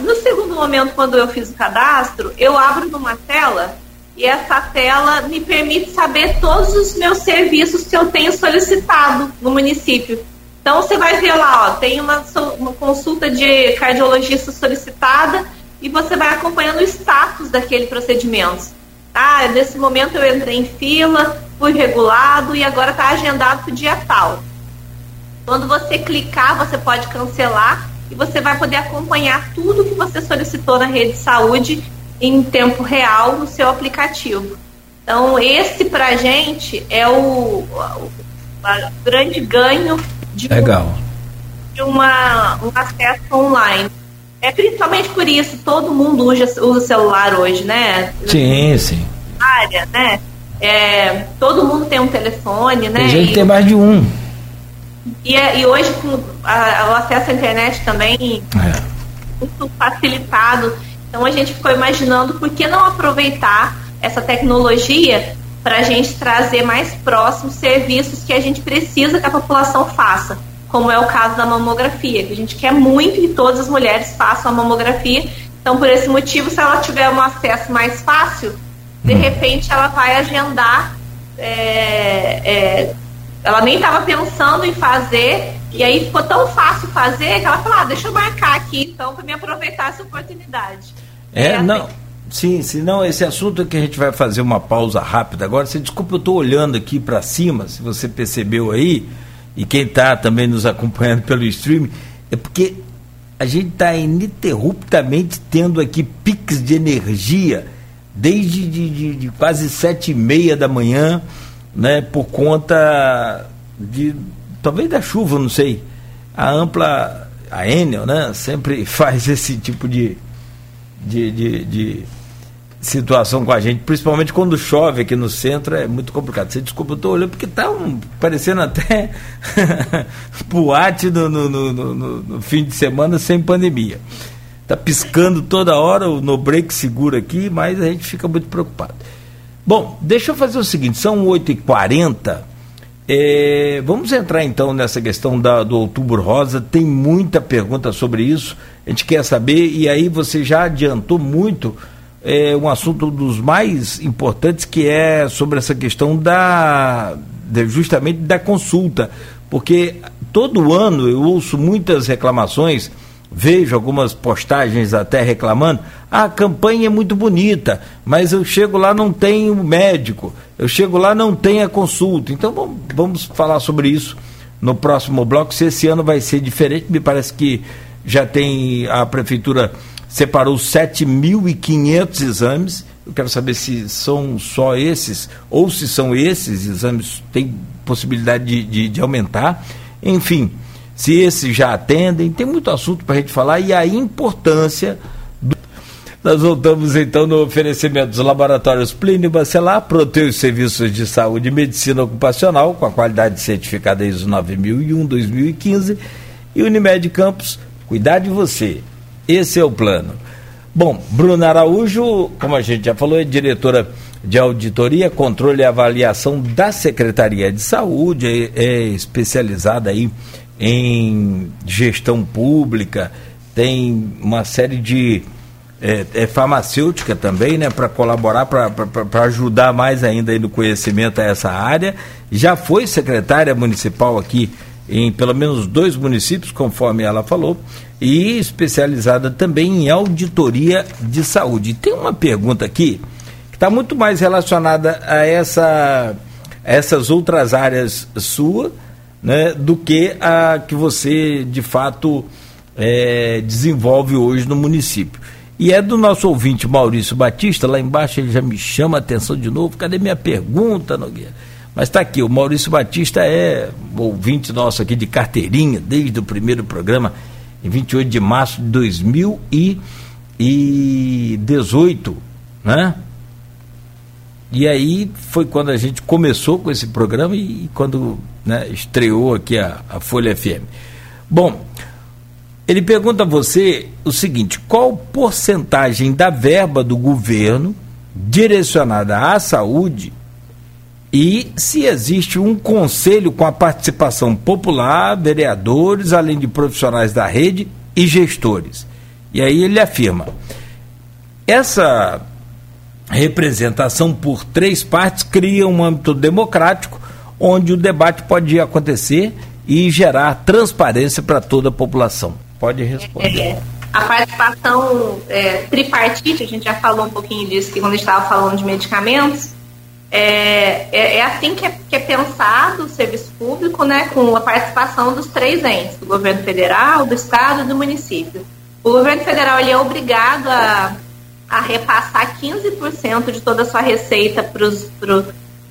No segundo momento, quando eu fiz o cadastro, eu abro numa tela e essa tela me permite saber todos os meus serviços que eu tenho solicitado no município. Então você vai ver lá, ó, tem uma, uma consulta de cardiologista solicitada e você vai acompanhando o status daquele procedimento. Ah, nesse momento eu entrei em fila, fui regulado e agora está agendado para o dia tal. Quando você clicar, você pode cancelar e você vai poder acompanhar tudo que você solicitou na rede de saúde em tempo real no seu aplicativo. Então, esse para a gente é o, o, o, grande ganho de. Um, de uma, um acesso online. É principalmente por isso, todo mundo usa, usa celular hoje, né? Sim, sim. Área, né? É, todo mundo tem um telefone, né? Tem gente e, tem mais de um. E, é, e hoje, com a, o acesso à internet também é. muito facilitado, então a gente ficou imaginando por que não aproveitar essa tecnologia para a gente trazer mais próximos serviços que a gente precisa que a população faça, como é o caso da mamografia, que a gente quer muito que todas as mulheres façam a mamografia. Então, por esse motivo, se ela tiver um acesso mais fácil, de hum. repente ela vai agendar é, é, ela nem estava pensando em fazer, e aí ficou tão fácil fazer que ela falou: ah, deixa eu marcar aqui então para me aproveitar essa oportunidade. É, é não. Sim, se não, esse assunto é que a gente vai fazer uma pausa rápida agora. Você desculpa, eu estou olhando aqui para cima, se você percebeu aí, e quem está também nos acompanhando pelo streaming, é porque a gente está ininterruptamente tendo aqui piques de energia desde de, de, de quase sete e meia da manhã né, por conta de talvez da chuva, não sei. A ampla, a Enel, né, sempre faz esse tipo de, de, de, de situação com a gente, principalmente quando chove aqui no centro, é muito complicado. Você desculpa, eu estou olhando porque está um, parecendo até boate no, no, no, no, fim de semana sem pandemia. Está piscando toda hora, o no break segura aqui, mas a gente fica muito preocupado. Bom, deixa eu fazer o seguinte, são 8h40. É, vamos entrar então nessa questão da, do Outubro Rosa. Tem muita pergunta sobre isso. A gente quer saber, e aí você já adiantou muito é, um assunto dos mais importantes que é sobre essa questão da justamente da consulta. Porque todo ano eu ouço muitas reclamações vejo algumas postagens até reclamando, ah, a campanha é muito bonita, mas eu chego lá não tenho médico, eu chego lá não tenho a consulta. Então vamos, vamos falar sobre isso no próximo bloco, se esse ano vai ser diferente, me parece que já tem a prefeitura separou 7.500 exames. Eu quero saber se são só esses ou se são esses exames, tem possibilidade de, de, de aumentar. Enfim, se esses já atendem, tem muito assunto para a gente falar e a importância nós voltamos então no oferecimento dos laboratórios Plínio Bacelar, Proteus Serviços de Saúde e Medicina Ocupacional, com a qualidade certificada ISO 9001-2015, e Unimed Campos, cuidar de você. Esse é o plano. Bom, Bruna Araújo, como a gente já falou, é diretora de auditoria, controle e avaliação da Secretaria de Saúde, é, é especializada aí em gestão pública, tem uma série de é, é farmacêutica também, né, para colaborar, para ajudar mais ainda aí no conhecimento a essa área. Já foi secretária municipal aqui em pelo menos dois municípios, conforme ela falou, e especializada também em auditoria de saúde. Tem uma pergunta aqui que está muito mais relacionada a essa essas outras áreas sua, né, do que a que você de fato é, desenvolve hoje no município. E é do nosso ouvinte Maurício Batista, lá embaixo ele já me chama a atenção de novo. Cadê minha pergunta, Nogueira? Mas está aqui, o Maurício Batista é ouvinte nosso aqui de carteirinha, desde o primeiro programa, em 28 de março de 2018, né? E aí foi quando a gente começou com esse programa e, quando né, estreou aqui a, a Folha FM. Bom, ele pergunta a você o seguinte: qual porcentagem da verba do governo direcionada à saúde e se existe um conselho com a participação popular, vereadores, além de profissionais da rede e gestores. E aí ele afirma: essa representação por três partes cria um âmbito democrático onde o debate pode acontecer e gerar transparência para toda a população. Pode responder. É, a participação é, tripartite, a gente já falou um pouquinho disso que quando estava falando de medicamentos, é, é, é, assim que é, que é pensado o serviço público, né, com a participação dos três entes, do governo federal, do estado e do município. O governo federal ele é obrigado a, a repassar 15% de toda a sua receita pros, pro,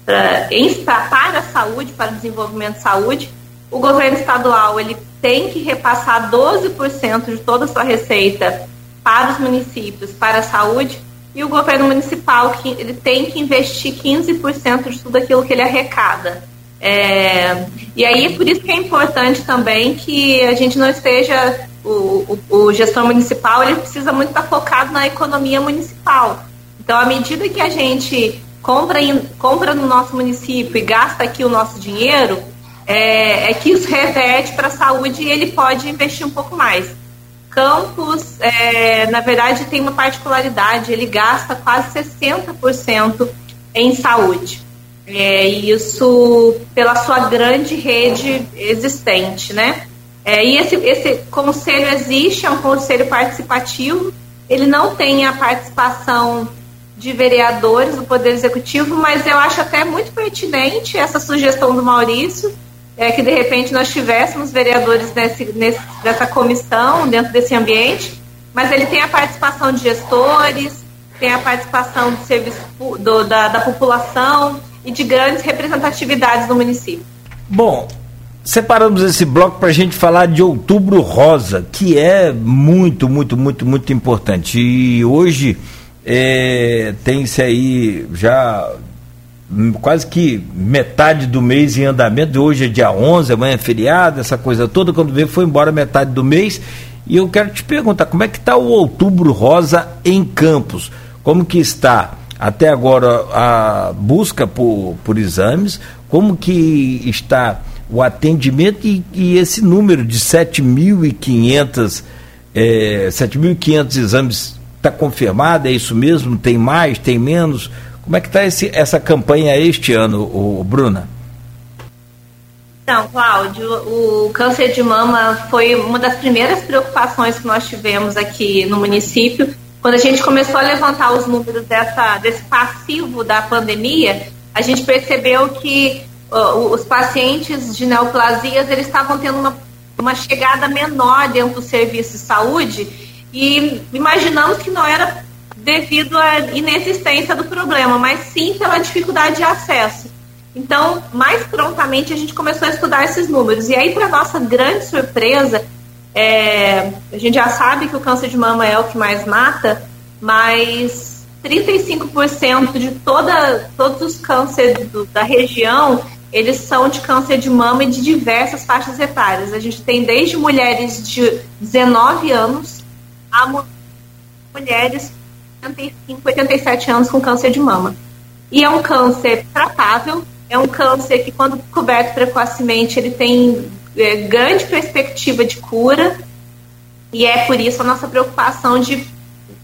pra, para a saúde, para o desenvolvimento de saúde. O governo estadual ele tem que repassar 12% de toda a sua receita para os municípios, para a saúde, e o governo municipal que ele tem que investir 15% de tudo aquilo que ele arrecada. É, e aí é por isso que é importante também que a gente não esteja o, o, o gestor municipal ele precisa muito estar focado na economia municipal. Então, à medida que a gente compra, em, compra no nosso município e gasta aqui o nosso dinheiro, é, é que isso reverte para a saúde e ele pode investir um pouco mais. Campos, é, na verdade, tem uma particularidade, ele gasta quase 60% em saúde. É, isso pela sua grande rede existente, né? É, e esse, esse conselho existe, é um conselho participativo, ele não tem a participação de vereadores do Poder Executivo, mas eu acho até muito pertinente essa sugestão do Maurício, é, que de repente nós tivéssemos vereadores nesse, nesse, nessa comissão, dentro desse ambiente, mas ele tem a participação de gestores, tem a participação do serviço do, da, da população e de grandes representatividades do município. Bom, separamos esse bloco para a gente falar de Outubro Rosa, que é muito, muito, muito, muito importante. E hoje é, tem-se aí já quase que metade do mês em andamento, hoje é dia 11, amanhã é feriado, essa coisa toda, quando veio foi embora metade do mês, e eu quero te perguntar, como é que está o Outubro Rosa em Campos? Como que está até agora a busca por, por exames? Como que está o atendimento e, e esse número de 7.500 é, 7.500 exames está confirmado? É isso mesmo? Tem mais? Tem menos? Como é que está essa campanha este ano, o, Bruna? Então, Cláudio, o câncer de mama foi uma das primeiras preocupações que nós tivemos aqui no município. Quando a gente começou a levantar os números dessa, desse passivo da pandemia, a gente percebeu que uh, os pacientes de neoplasias eles estavam tendo uma uma chegada menor dentro do serviço de saúde e imaginamos que não era devido à inexistência do problema, mas sim pela dificuldade de acesso. Então, mais prontamente a gente começou a estudar esses números. E aí, para nossa grande surpresa, é, a gente já sabe que o câncer de mama é o que mais mata, mas 35% de toda, todos os cânceres do, da região eles são de câncer de mama e de diversas faixas etárias. A gente tem desde mulheres de 19 anos a mulheres 85, 87 anos com câncer de mama. E é um câncer tratável, é um câncer que, quando coberto precocemente, ele tem é, grande perspectiva de cura. E é por isso a nossa preocupação de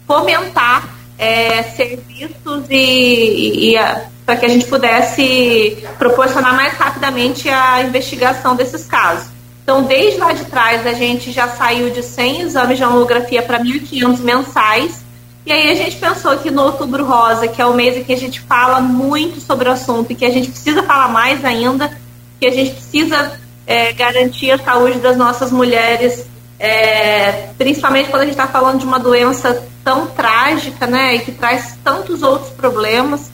fomentar é, serviços e, e, e para que a gente pudesse proporcionar mais rapidamente a investigação desses casos. Então, desde lá de trás, a gente já saiu de 100 exames de mamografia para 1.500 mensais. E aí a gente pensou que no Outubro Rosa, que é o mês em que a gente fala muito sobre o assunto e que a gente precisa falar mais ainda, que a gente precisa é, garantir a saúde das nossas mulheres, é, principalmente quando a gente está falando de uma doença tão trágica, né, e que traz tantos outros problemas.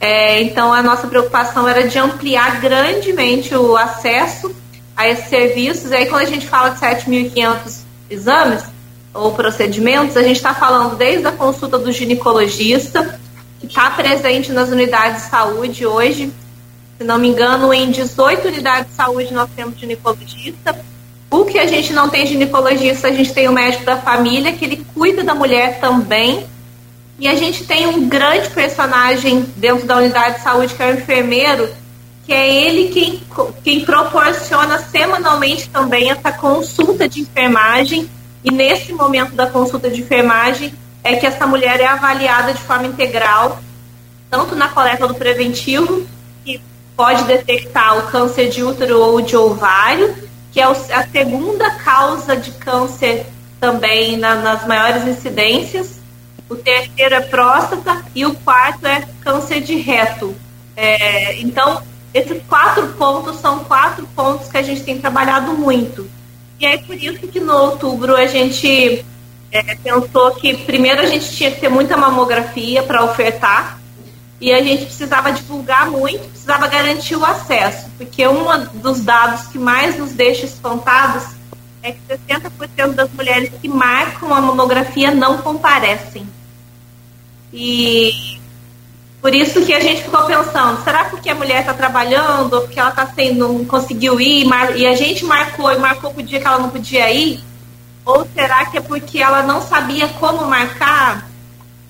É, então, a nossa preocupação era de ampliar grandemente o acesso a esses serviços. E aí, quando a gente fala de 7.500 exames ou procedimentos, a gente está falando desde a consulta do ginecologista, que está presente nas unidades de saúde hoje. Se não me engano, em 18 unidades de saúde nós temos ginecologista. O que a gente não tem ginecologista, a gente tem o médico da família, que ele cuida da mulher também e a gente tem um grande personagem dentro da unidade de saúde, que é o enfermeiro, que é ele quem, quem proporciona semanalmente também essa consulta de enfermagem. E nesse momento da consulta de enfermagem é que essa mulher é avaliada de forma integral, tanto na coleta do preventivo, que pode detectar o câncer de útero ou de ovário, que é a segunda causa de câncer também na, nas maiores incidências o terceiro é próstata e o quarto é câncer de reto. É, então, esses quatro pontos são quatro pontos que a gente tem trabalhado muito. E é por isso que no outubro a gente é, pensou que primeiro a gente tinha que ter muita mamografia para ofertar e a gente precisava divulgar muito, precisava garantir o acesso, porque um dos dados que mais nos deixa espantados é que 60% das mulheres que marcam a mamografia não comparecem. E por isso que a gente ficou pensando, será porque a mulher está trabalhando, ou porque ela está sendo, não conseguiu ir, e a gente marcou e marcou o dia que ela não podia ir? Ou será que é porque ela não sabia como marcar?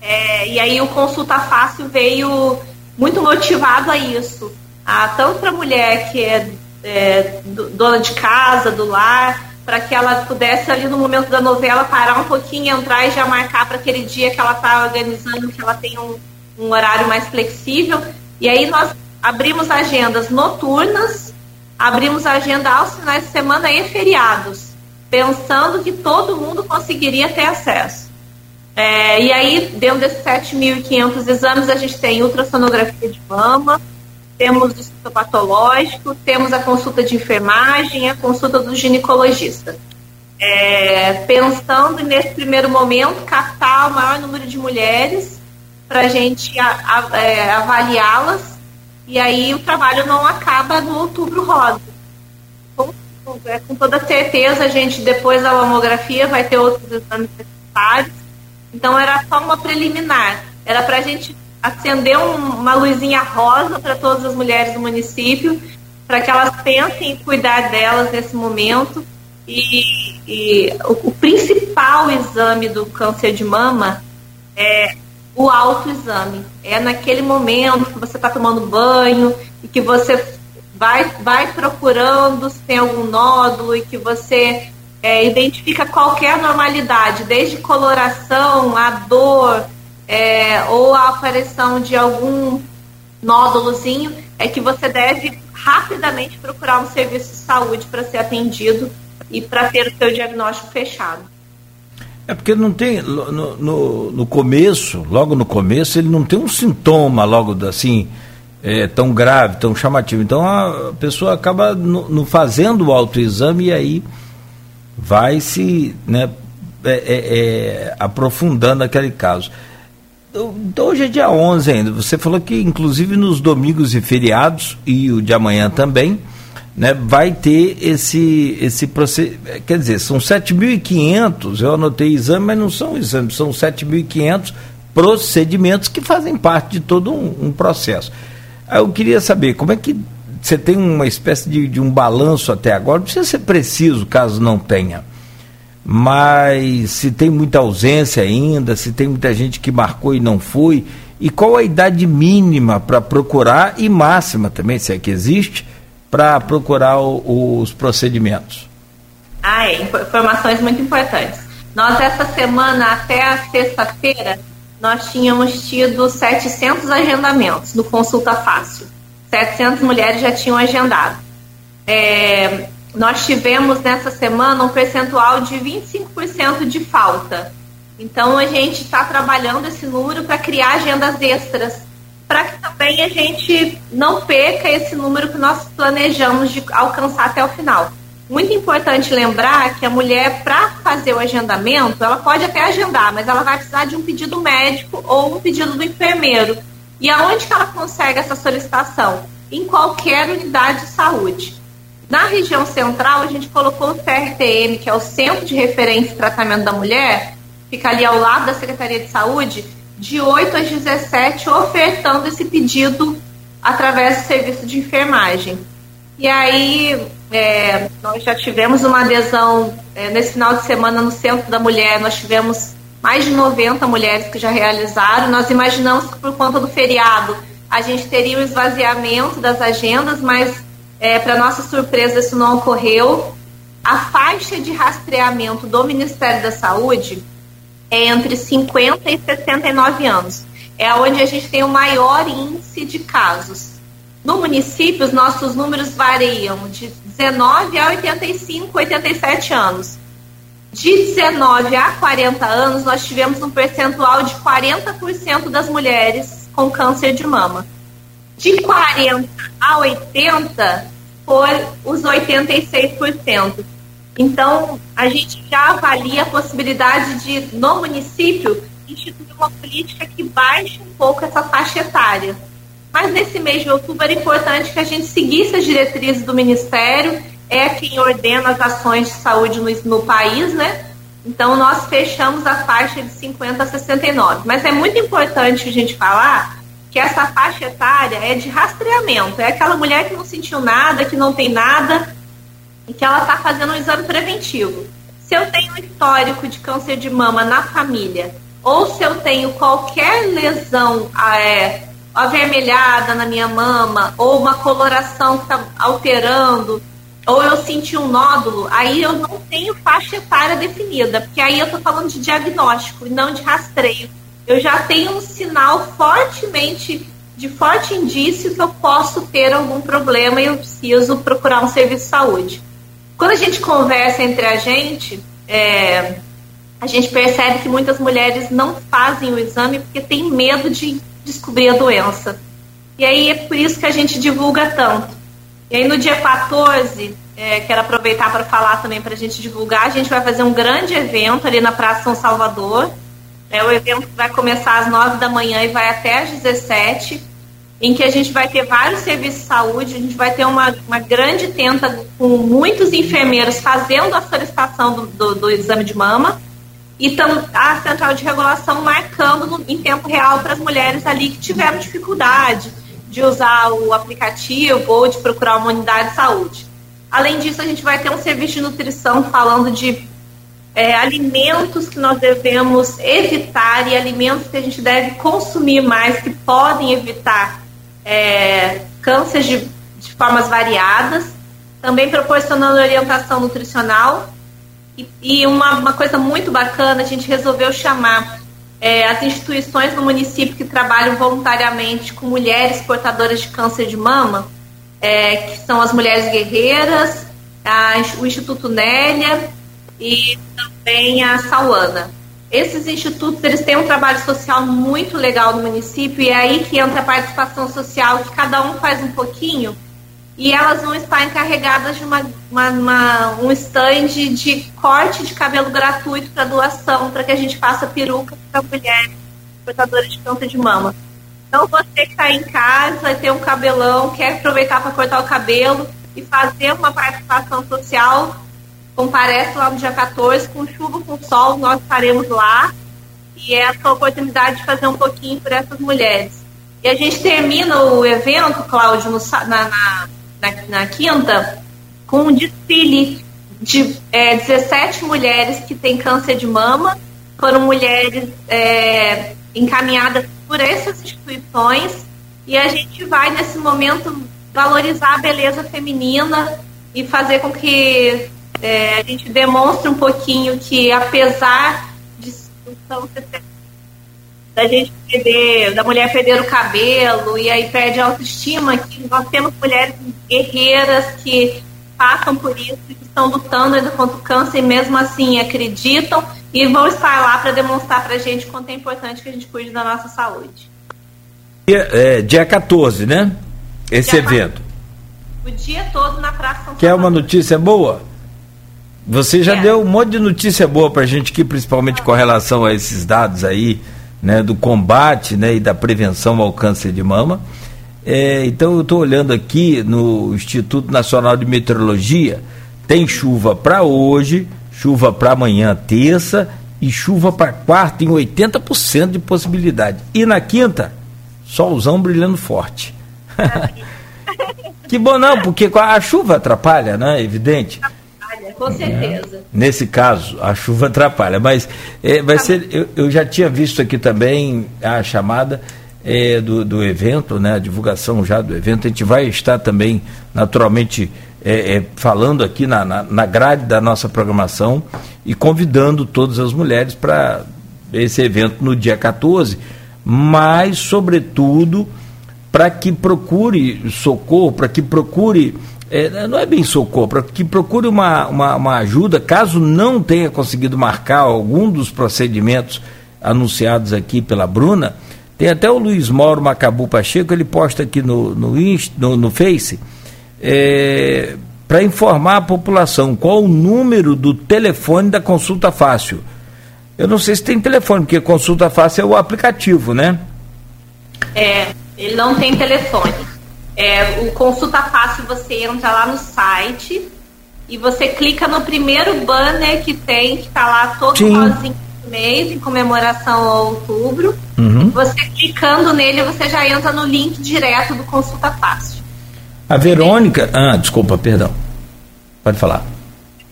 É, e aí o consulta fácil veio muito motivado a isso. Ah, tanto para a mulher que é, é, dona de casa, do lar, para que ela pudesse ali no momento da novela parar um pouquinho, entrar e já marcar para aquele dia que ela está organizando, que ela tem um, um horário mais flexível. E aí nós abrimos agendas noturnas, abrimos agenda aos finais de semana e feriados, pensando que todo mundo conseguiria ter acesso. É, e aí, dentro desses 7.500 exames, a gente tem ultrassonografia de mama, temos o estudo patológico, temos a consulta de enfermagem, a consulta do ginecologista. É, pensando nesse primeiro momento, captar o maior número de mulheres para a gente é, avaliá-las, e aí o trabalho não acaba no outubro rosa. Com, é, com toda certeza, a gente, depois da mamografia, vai ter outros exames necessários. Então, era só uma preliminar. Era para a gente acender um, uma luzinha rosa para todas as mulheres do município, para que elas pensem em cuidar delas nesse momento. E, e o, o, principal exame do câncer de mama é o autoexame. É naquele momento que você está tomando banho e que você vai, vai procurando se tem algum nódulo e que você é, identifica qualquer normalidade, desde coloração, a dor, é, ou a aparição de algum nódulozinho, é que você deve rapidamente procurar um serviço de saúde para ser atendido e para ter o seu diagnóstico fechado. É porque não tem, no, no, no, começo, logo no começo, ele não tem um sintoma logo assim, é, tão grave, tão chamativo. Então a pessoa acaba no fazendo o autoexame e aí vai se né, é, é, é aprofundando aquele caso. Então, hoje é dia 11 ainda. Você falou que, inclusive, nos domingos e feriados, e o de amanhã também, né, vai ter esse, esse procedimento. Quer dizer, são 7.500, eu anotei exame, mas não são exames, são 7.500 procedimentos que fazem parte de todo um, um, processo. Aí eu queria saber, como é que você tem uma espécie de, de um balanço até agora? Não precisa ser preciso, caso não tenha mas se tem muita ausência ainda, se tem muita gente que marcou e não foi, e qual a idade mínima para procurar e máxima também, se é que existe, para procurar o, os procedimentos? Ah, é, informações muito importantes. Nós, essa semana, até a sexta-feira, nós tínhamos tido 700 agendamentos no Consulta Fácil. 700 mulheres já tinham agendado. É, nós tivemos nessa semana um percentual de 25% de falta. Então a gente está trabalhando esse número para criar agendas extras, para que também a gente não perca esse número que nós planejamos de alcançar até o final. Muito importante lembrar que a mulher, para fazer o agendamento, ela pode até agendar, mas ela vai precisar de um pedido médico ou um pedido do enfermeiro. E aonde que ela consegue essa solicitação? Em qualquer unidade de saúde. Na região central, a gente colocou o CRTM, que é o Centro de Referência e Tratamento da Mulher, fica ali ao lado da Secretaria de Saúde, de 8 às 17, ofertando esse pedido através do serviço de enfermagem. E aí, é, nós já tivemos uma adesão é, nesse final de semana no Centro da Mulher, nós tivemos mais de 90 mulheres que já realizaram. Nós imaginamos que por conta do feriado a gente teria o um esvaziamento das agendas, mas é, Para nossa surpresa, isso não ocorreu. A faixa de rastreamento do Ministério da Saúde é entre 50 e 69 anos. É onde a gente tem o maior índice de casos. No município, os nossos números variam de 19 a 85, 87 anos. De 19 a 40 anos, nós tivemos um percentual de 40% das mulheres com câncer de mama. De 40 a 80 foi os 86%. Então, a gente já avalia a possibilidade de, no município, instituir uma política que baixe um pouco essa faixa etária. Mas nesse mês de outubro era importante que a gente seguisse as diretrizes do Ministério, é quem ordena as ações de saúde no, no país, né? Então, nós fechamos a faixa de 50 a 69. Mas é muito importante a gente falar que essa faixa etária é de rastreamento. É aquela mulher que não sentiu nada, que não tem nada e que ela está fazendo um exame preventivo. Se eu tenho um histórico de câncer de mama na família, ou se eu tenho qualquer lesão é, avermelhada na minha mama, ou uma coloração que está alterando, ou eu senti um nódulo, aí eu não tenho faixa etária definida, porque aí eu estou falando de diagnóstico e não de rastreio eu já tenho um sinal fortemente, de forte indício que eu posso ter algum problema e eu preciso procurar um serviço de saúde. Quando a gente conversa entre a gente, é, a gente percebe que muitas mulheres não fazem o exame porque têm medo de descobrir a doença. E aí é por isso que a gente divulga tanto. E aí no dia 14, é, quero aproveitar para falar também para a gente divulgar, a gente vai fazer um grande evento ali na Praça São Salvador, é o evento que vai começar às 9 da manhã e vai até às 17, em que a gente vai ter vários serviços de saúde, a gente vai ter uma, uma grande tenta com muitos enfermeiros fazendo a solicitação do, do, do exame de mama e tam, a central de regulação marcando no, em tempo real para as mulheres ali que tiveram dificuldade de usar o aplicativo ou de procurar uma unidade de saúde. Além disso, a gente vai ter um serviço de nutrição falando de é, alimentos que nós devemos evitar e alimentos que a gente deve consumir mais, que podem evitar é, câncer de, de, formas variadas, também proporcionando orientação nutricional. E, e uma, uma, coisa muito bacana, a gente resolveu chamar é, as instituições no município que trabalham voluntariamente com mulheres portadoras de câncer de mama, é, que são as Mulheres Guerreiras, a, o Instituto Nélia, e também a Sauana. Esses institutos eles têm um trabalho social muito legal no município e é aí que entra a participação social, que cada um faz um pouquinho e elas vão estar encarregadas de uma, uma, uma um stand de corte de cabelo gratuito para doação, para que a gente faça peruca para mulheres portadoras de câncer de mama. Então você que está em casa, ter um cabelão, quer aproveitar para cortar o cabelo e fazer uma participação social, comparece lá no dia 14, com chuva, com sol, nós estaremos lá. E é a sua oportunidade de fazer um pouquinho por essas mulheres. E a gente termina o evento, Cláudio, no, na, na na, na quinta, com um desfile de é, 17 mulheres que têm câncer de mama, foram mulheres é, encaminhadas por essas instituições, e a gente vai, nesse momento, valorizar a beleza feminina e fazer com que é, a gente demonstre um pouquinho que, apesar de da gente perder, da mulher perder o cabelo e aí perde a autoestima, que nós temos mulheres guerreiras que passam por isso, que estão lutando ainda contra o câncer e mesmo assim acreditam e vão estar lá para demonstrar para a gente quanto é importante que a gente cuide da nossa saúde. Dia, é, dia 14, né? Esse dia evento. O dia todo na Praça São Quer uma notícia boa? Você já é. deu um monte de notícia boa para a gente aqui, principalmente com relação a esses dados aí né, do combate né, e da prevenção ao câncer de mama. É, então eu estou olhando aqui no Instituto Nacional de Meteorologia, tem chuva para hoje, chuva para amanhã, terça, e chuva para quarta em 80% de possibilidade. E na quinta, solzão brilhando forte. que bom não, porque a chuva atrapalha, né? Evidente com certeza. Nesse caso, a chuva atrapalha, mas é, vai tá ser. Eu, eu, já tinha visto aqui também a chamada é, do, do evento, né, a divulgação já do evento. A gente vai estar também, naturalmente, é, é, falando aqui na, na, na grade da nossa programação e convidando todas as mulheres para esse evento no dia 14, mas, sobretudo, para que procure socorro, para que procure é, não é bem socorro, que procure uma, uma, uma, ajuda, caso não tenha conseguido marcar algum dos procedimentos anunciados aqui pela Bruna, tem até o Luiz Mauro Macabu Pacheco, ele posta aqui no, no, no, no Face, é, para informar a população qual o número do telefone da consulta fácil. Eu não sei se tem telefone, porque consulta fácil é o aplicativo, né? É, ele não tem telefone. É, o Consulta Fácil, você entra lá no site e você clica no primeiro banner que tem, que está lá todo Sim. rosinho do mês, em comemoração ao outubro. Uhum. Você clicando nele, você já entra no link direto do Consulta Fácil. A Verônica. Ah, desculpa, perdão. Pode falar.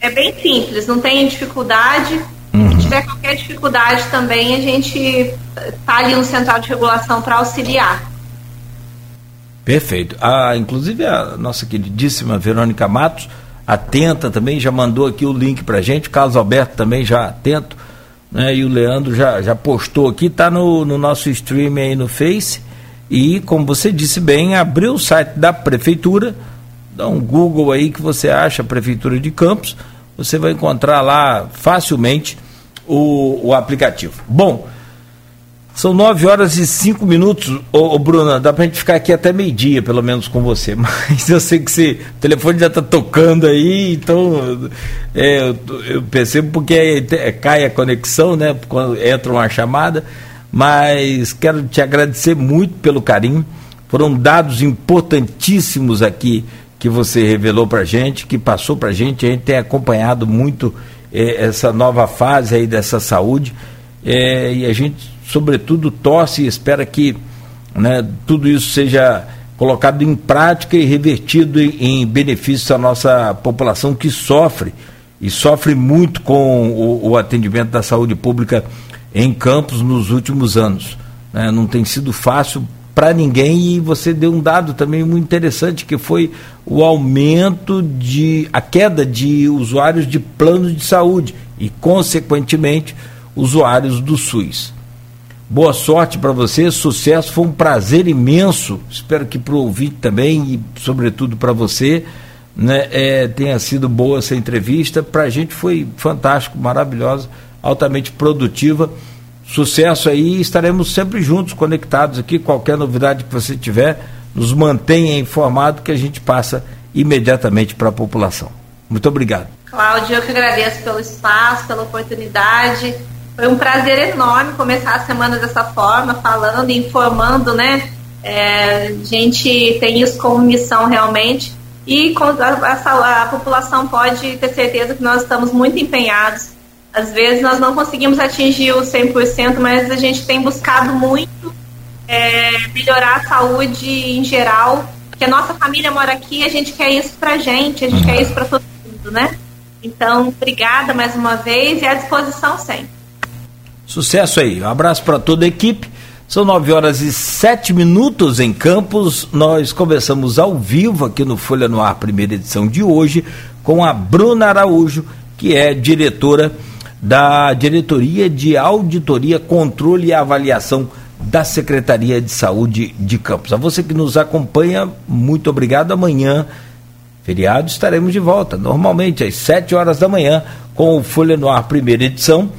É bem simples, não tem dificuldade. Uhum. Se tiver qualquer dificuldade também, a gente está ali no Central de Regulação para auxiliar. Perfeito. Ah, inclusive a nossa queridíssima Verônica Matos, atenta também, já mandou aqui o link pra gente, Carlos Alberto também já atento, né? E o Leandro já, já postou aqui, tá no, no nosso stream aí no Face. E, como você disse bem, abriu o site da Prefeitura, dá um Google aí que você acha Prefeitura de Campos, você vai encontrar lá facilmente o, o aplicativo. Bom, são nove horas e cinco minutos, ô, ô Bruna, dá pra gente ficar aqui até meio-dia, pelo menos, com você. Mas eu sei que você, o telefone já tá tocando aí, então é, eu, eu, percebo porque é, é, cai a conexão, né? Quando entra uma chamada. Mas quero te agradecer muito pelo carinho. Foram dados importantíssimos aqui que você revelou pra gente, que passou pra gente. A gente tem acompanhado muito é, essa nova fase aí dessa saúde. É, e a gente sobretudo, torce e espera que né, tudo isso seja colocado em prática e revertido em, em benefício da nossa população que sofre e sofre muito com o, o atendimento da saúde pública em campos nos últimos anos. Né? Não tem sido fácil para ninguém e você deu um dado também muito interessante que foi o aumento de a queda de usuários de planos de saúde e consequentemente usuários do SUS. Boa sorte para você, sucesso, foi um prazer imenso. Espero que para o ouvinte também e, sobretudo, para você, né, é, tenha sido boa essa entrevista. Para a gente foi fantástico, maravilhosa, altamente produtiva. Sucesso aí, estaremos sempre juntos, conectados aqui. Qualquer novidade que você tiver, nos mantenha informado que a gente passa imediatamente para a população. Muito obrigado. Cláudio, eu que agradeço pelo espaço, pela oportunidade. Foi um prazer enorme começar a semana dessa forma, falando, informando, né? É, a gente tem isso como missão realmente e a, a, população pode ter certeza que nós estamos muito empenhados. Às vezes nós não conseguimos atingir o 100%, mas a gente tem buscado muito é, melhorar a saúde em geral, porque a nossa família mora aqui a gente quer isso pra gente, a gente uhum. quer isso para todo mundo, né? Então, obrigada mais uma vez e à disposição sempre. Sucesso aí. Um abraço para toda a equipe. São nove horas e sete minutos em Campos. Nós começamos ao vivo aqui no Folha no Ar, primeira edição de hoje, com a Bruna Araújo, que é diretora da Diretoria de Auditoria, Controle e Avaliação da Secretaria de Saúde de Campos. A você que nos acompanha, muito obrigado. Amanhã, feriado, estaremos de volta, normalmente às sete horas da manhã, com o Folha no Ar, primeira edição.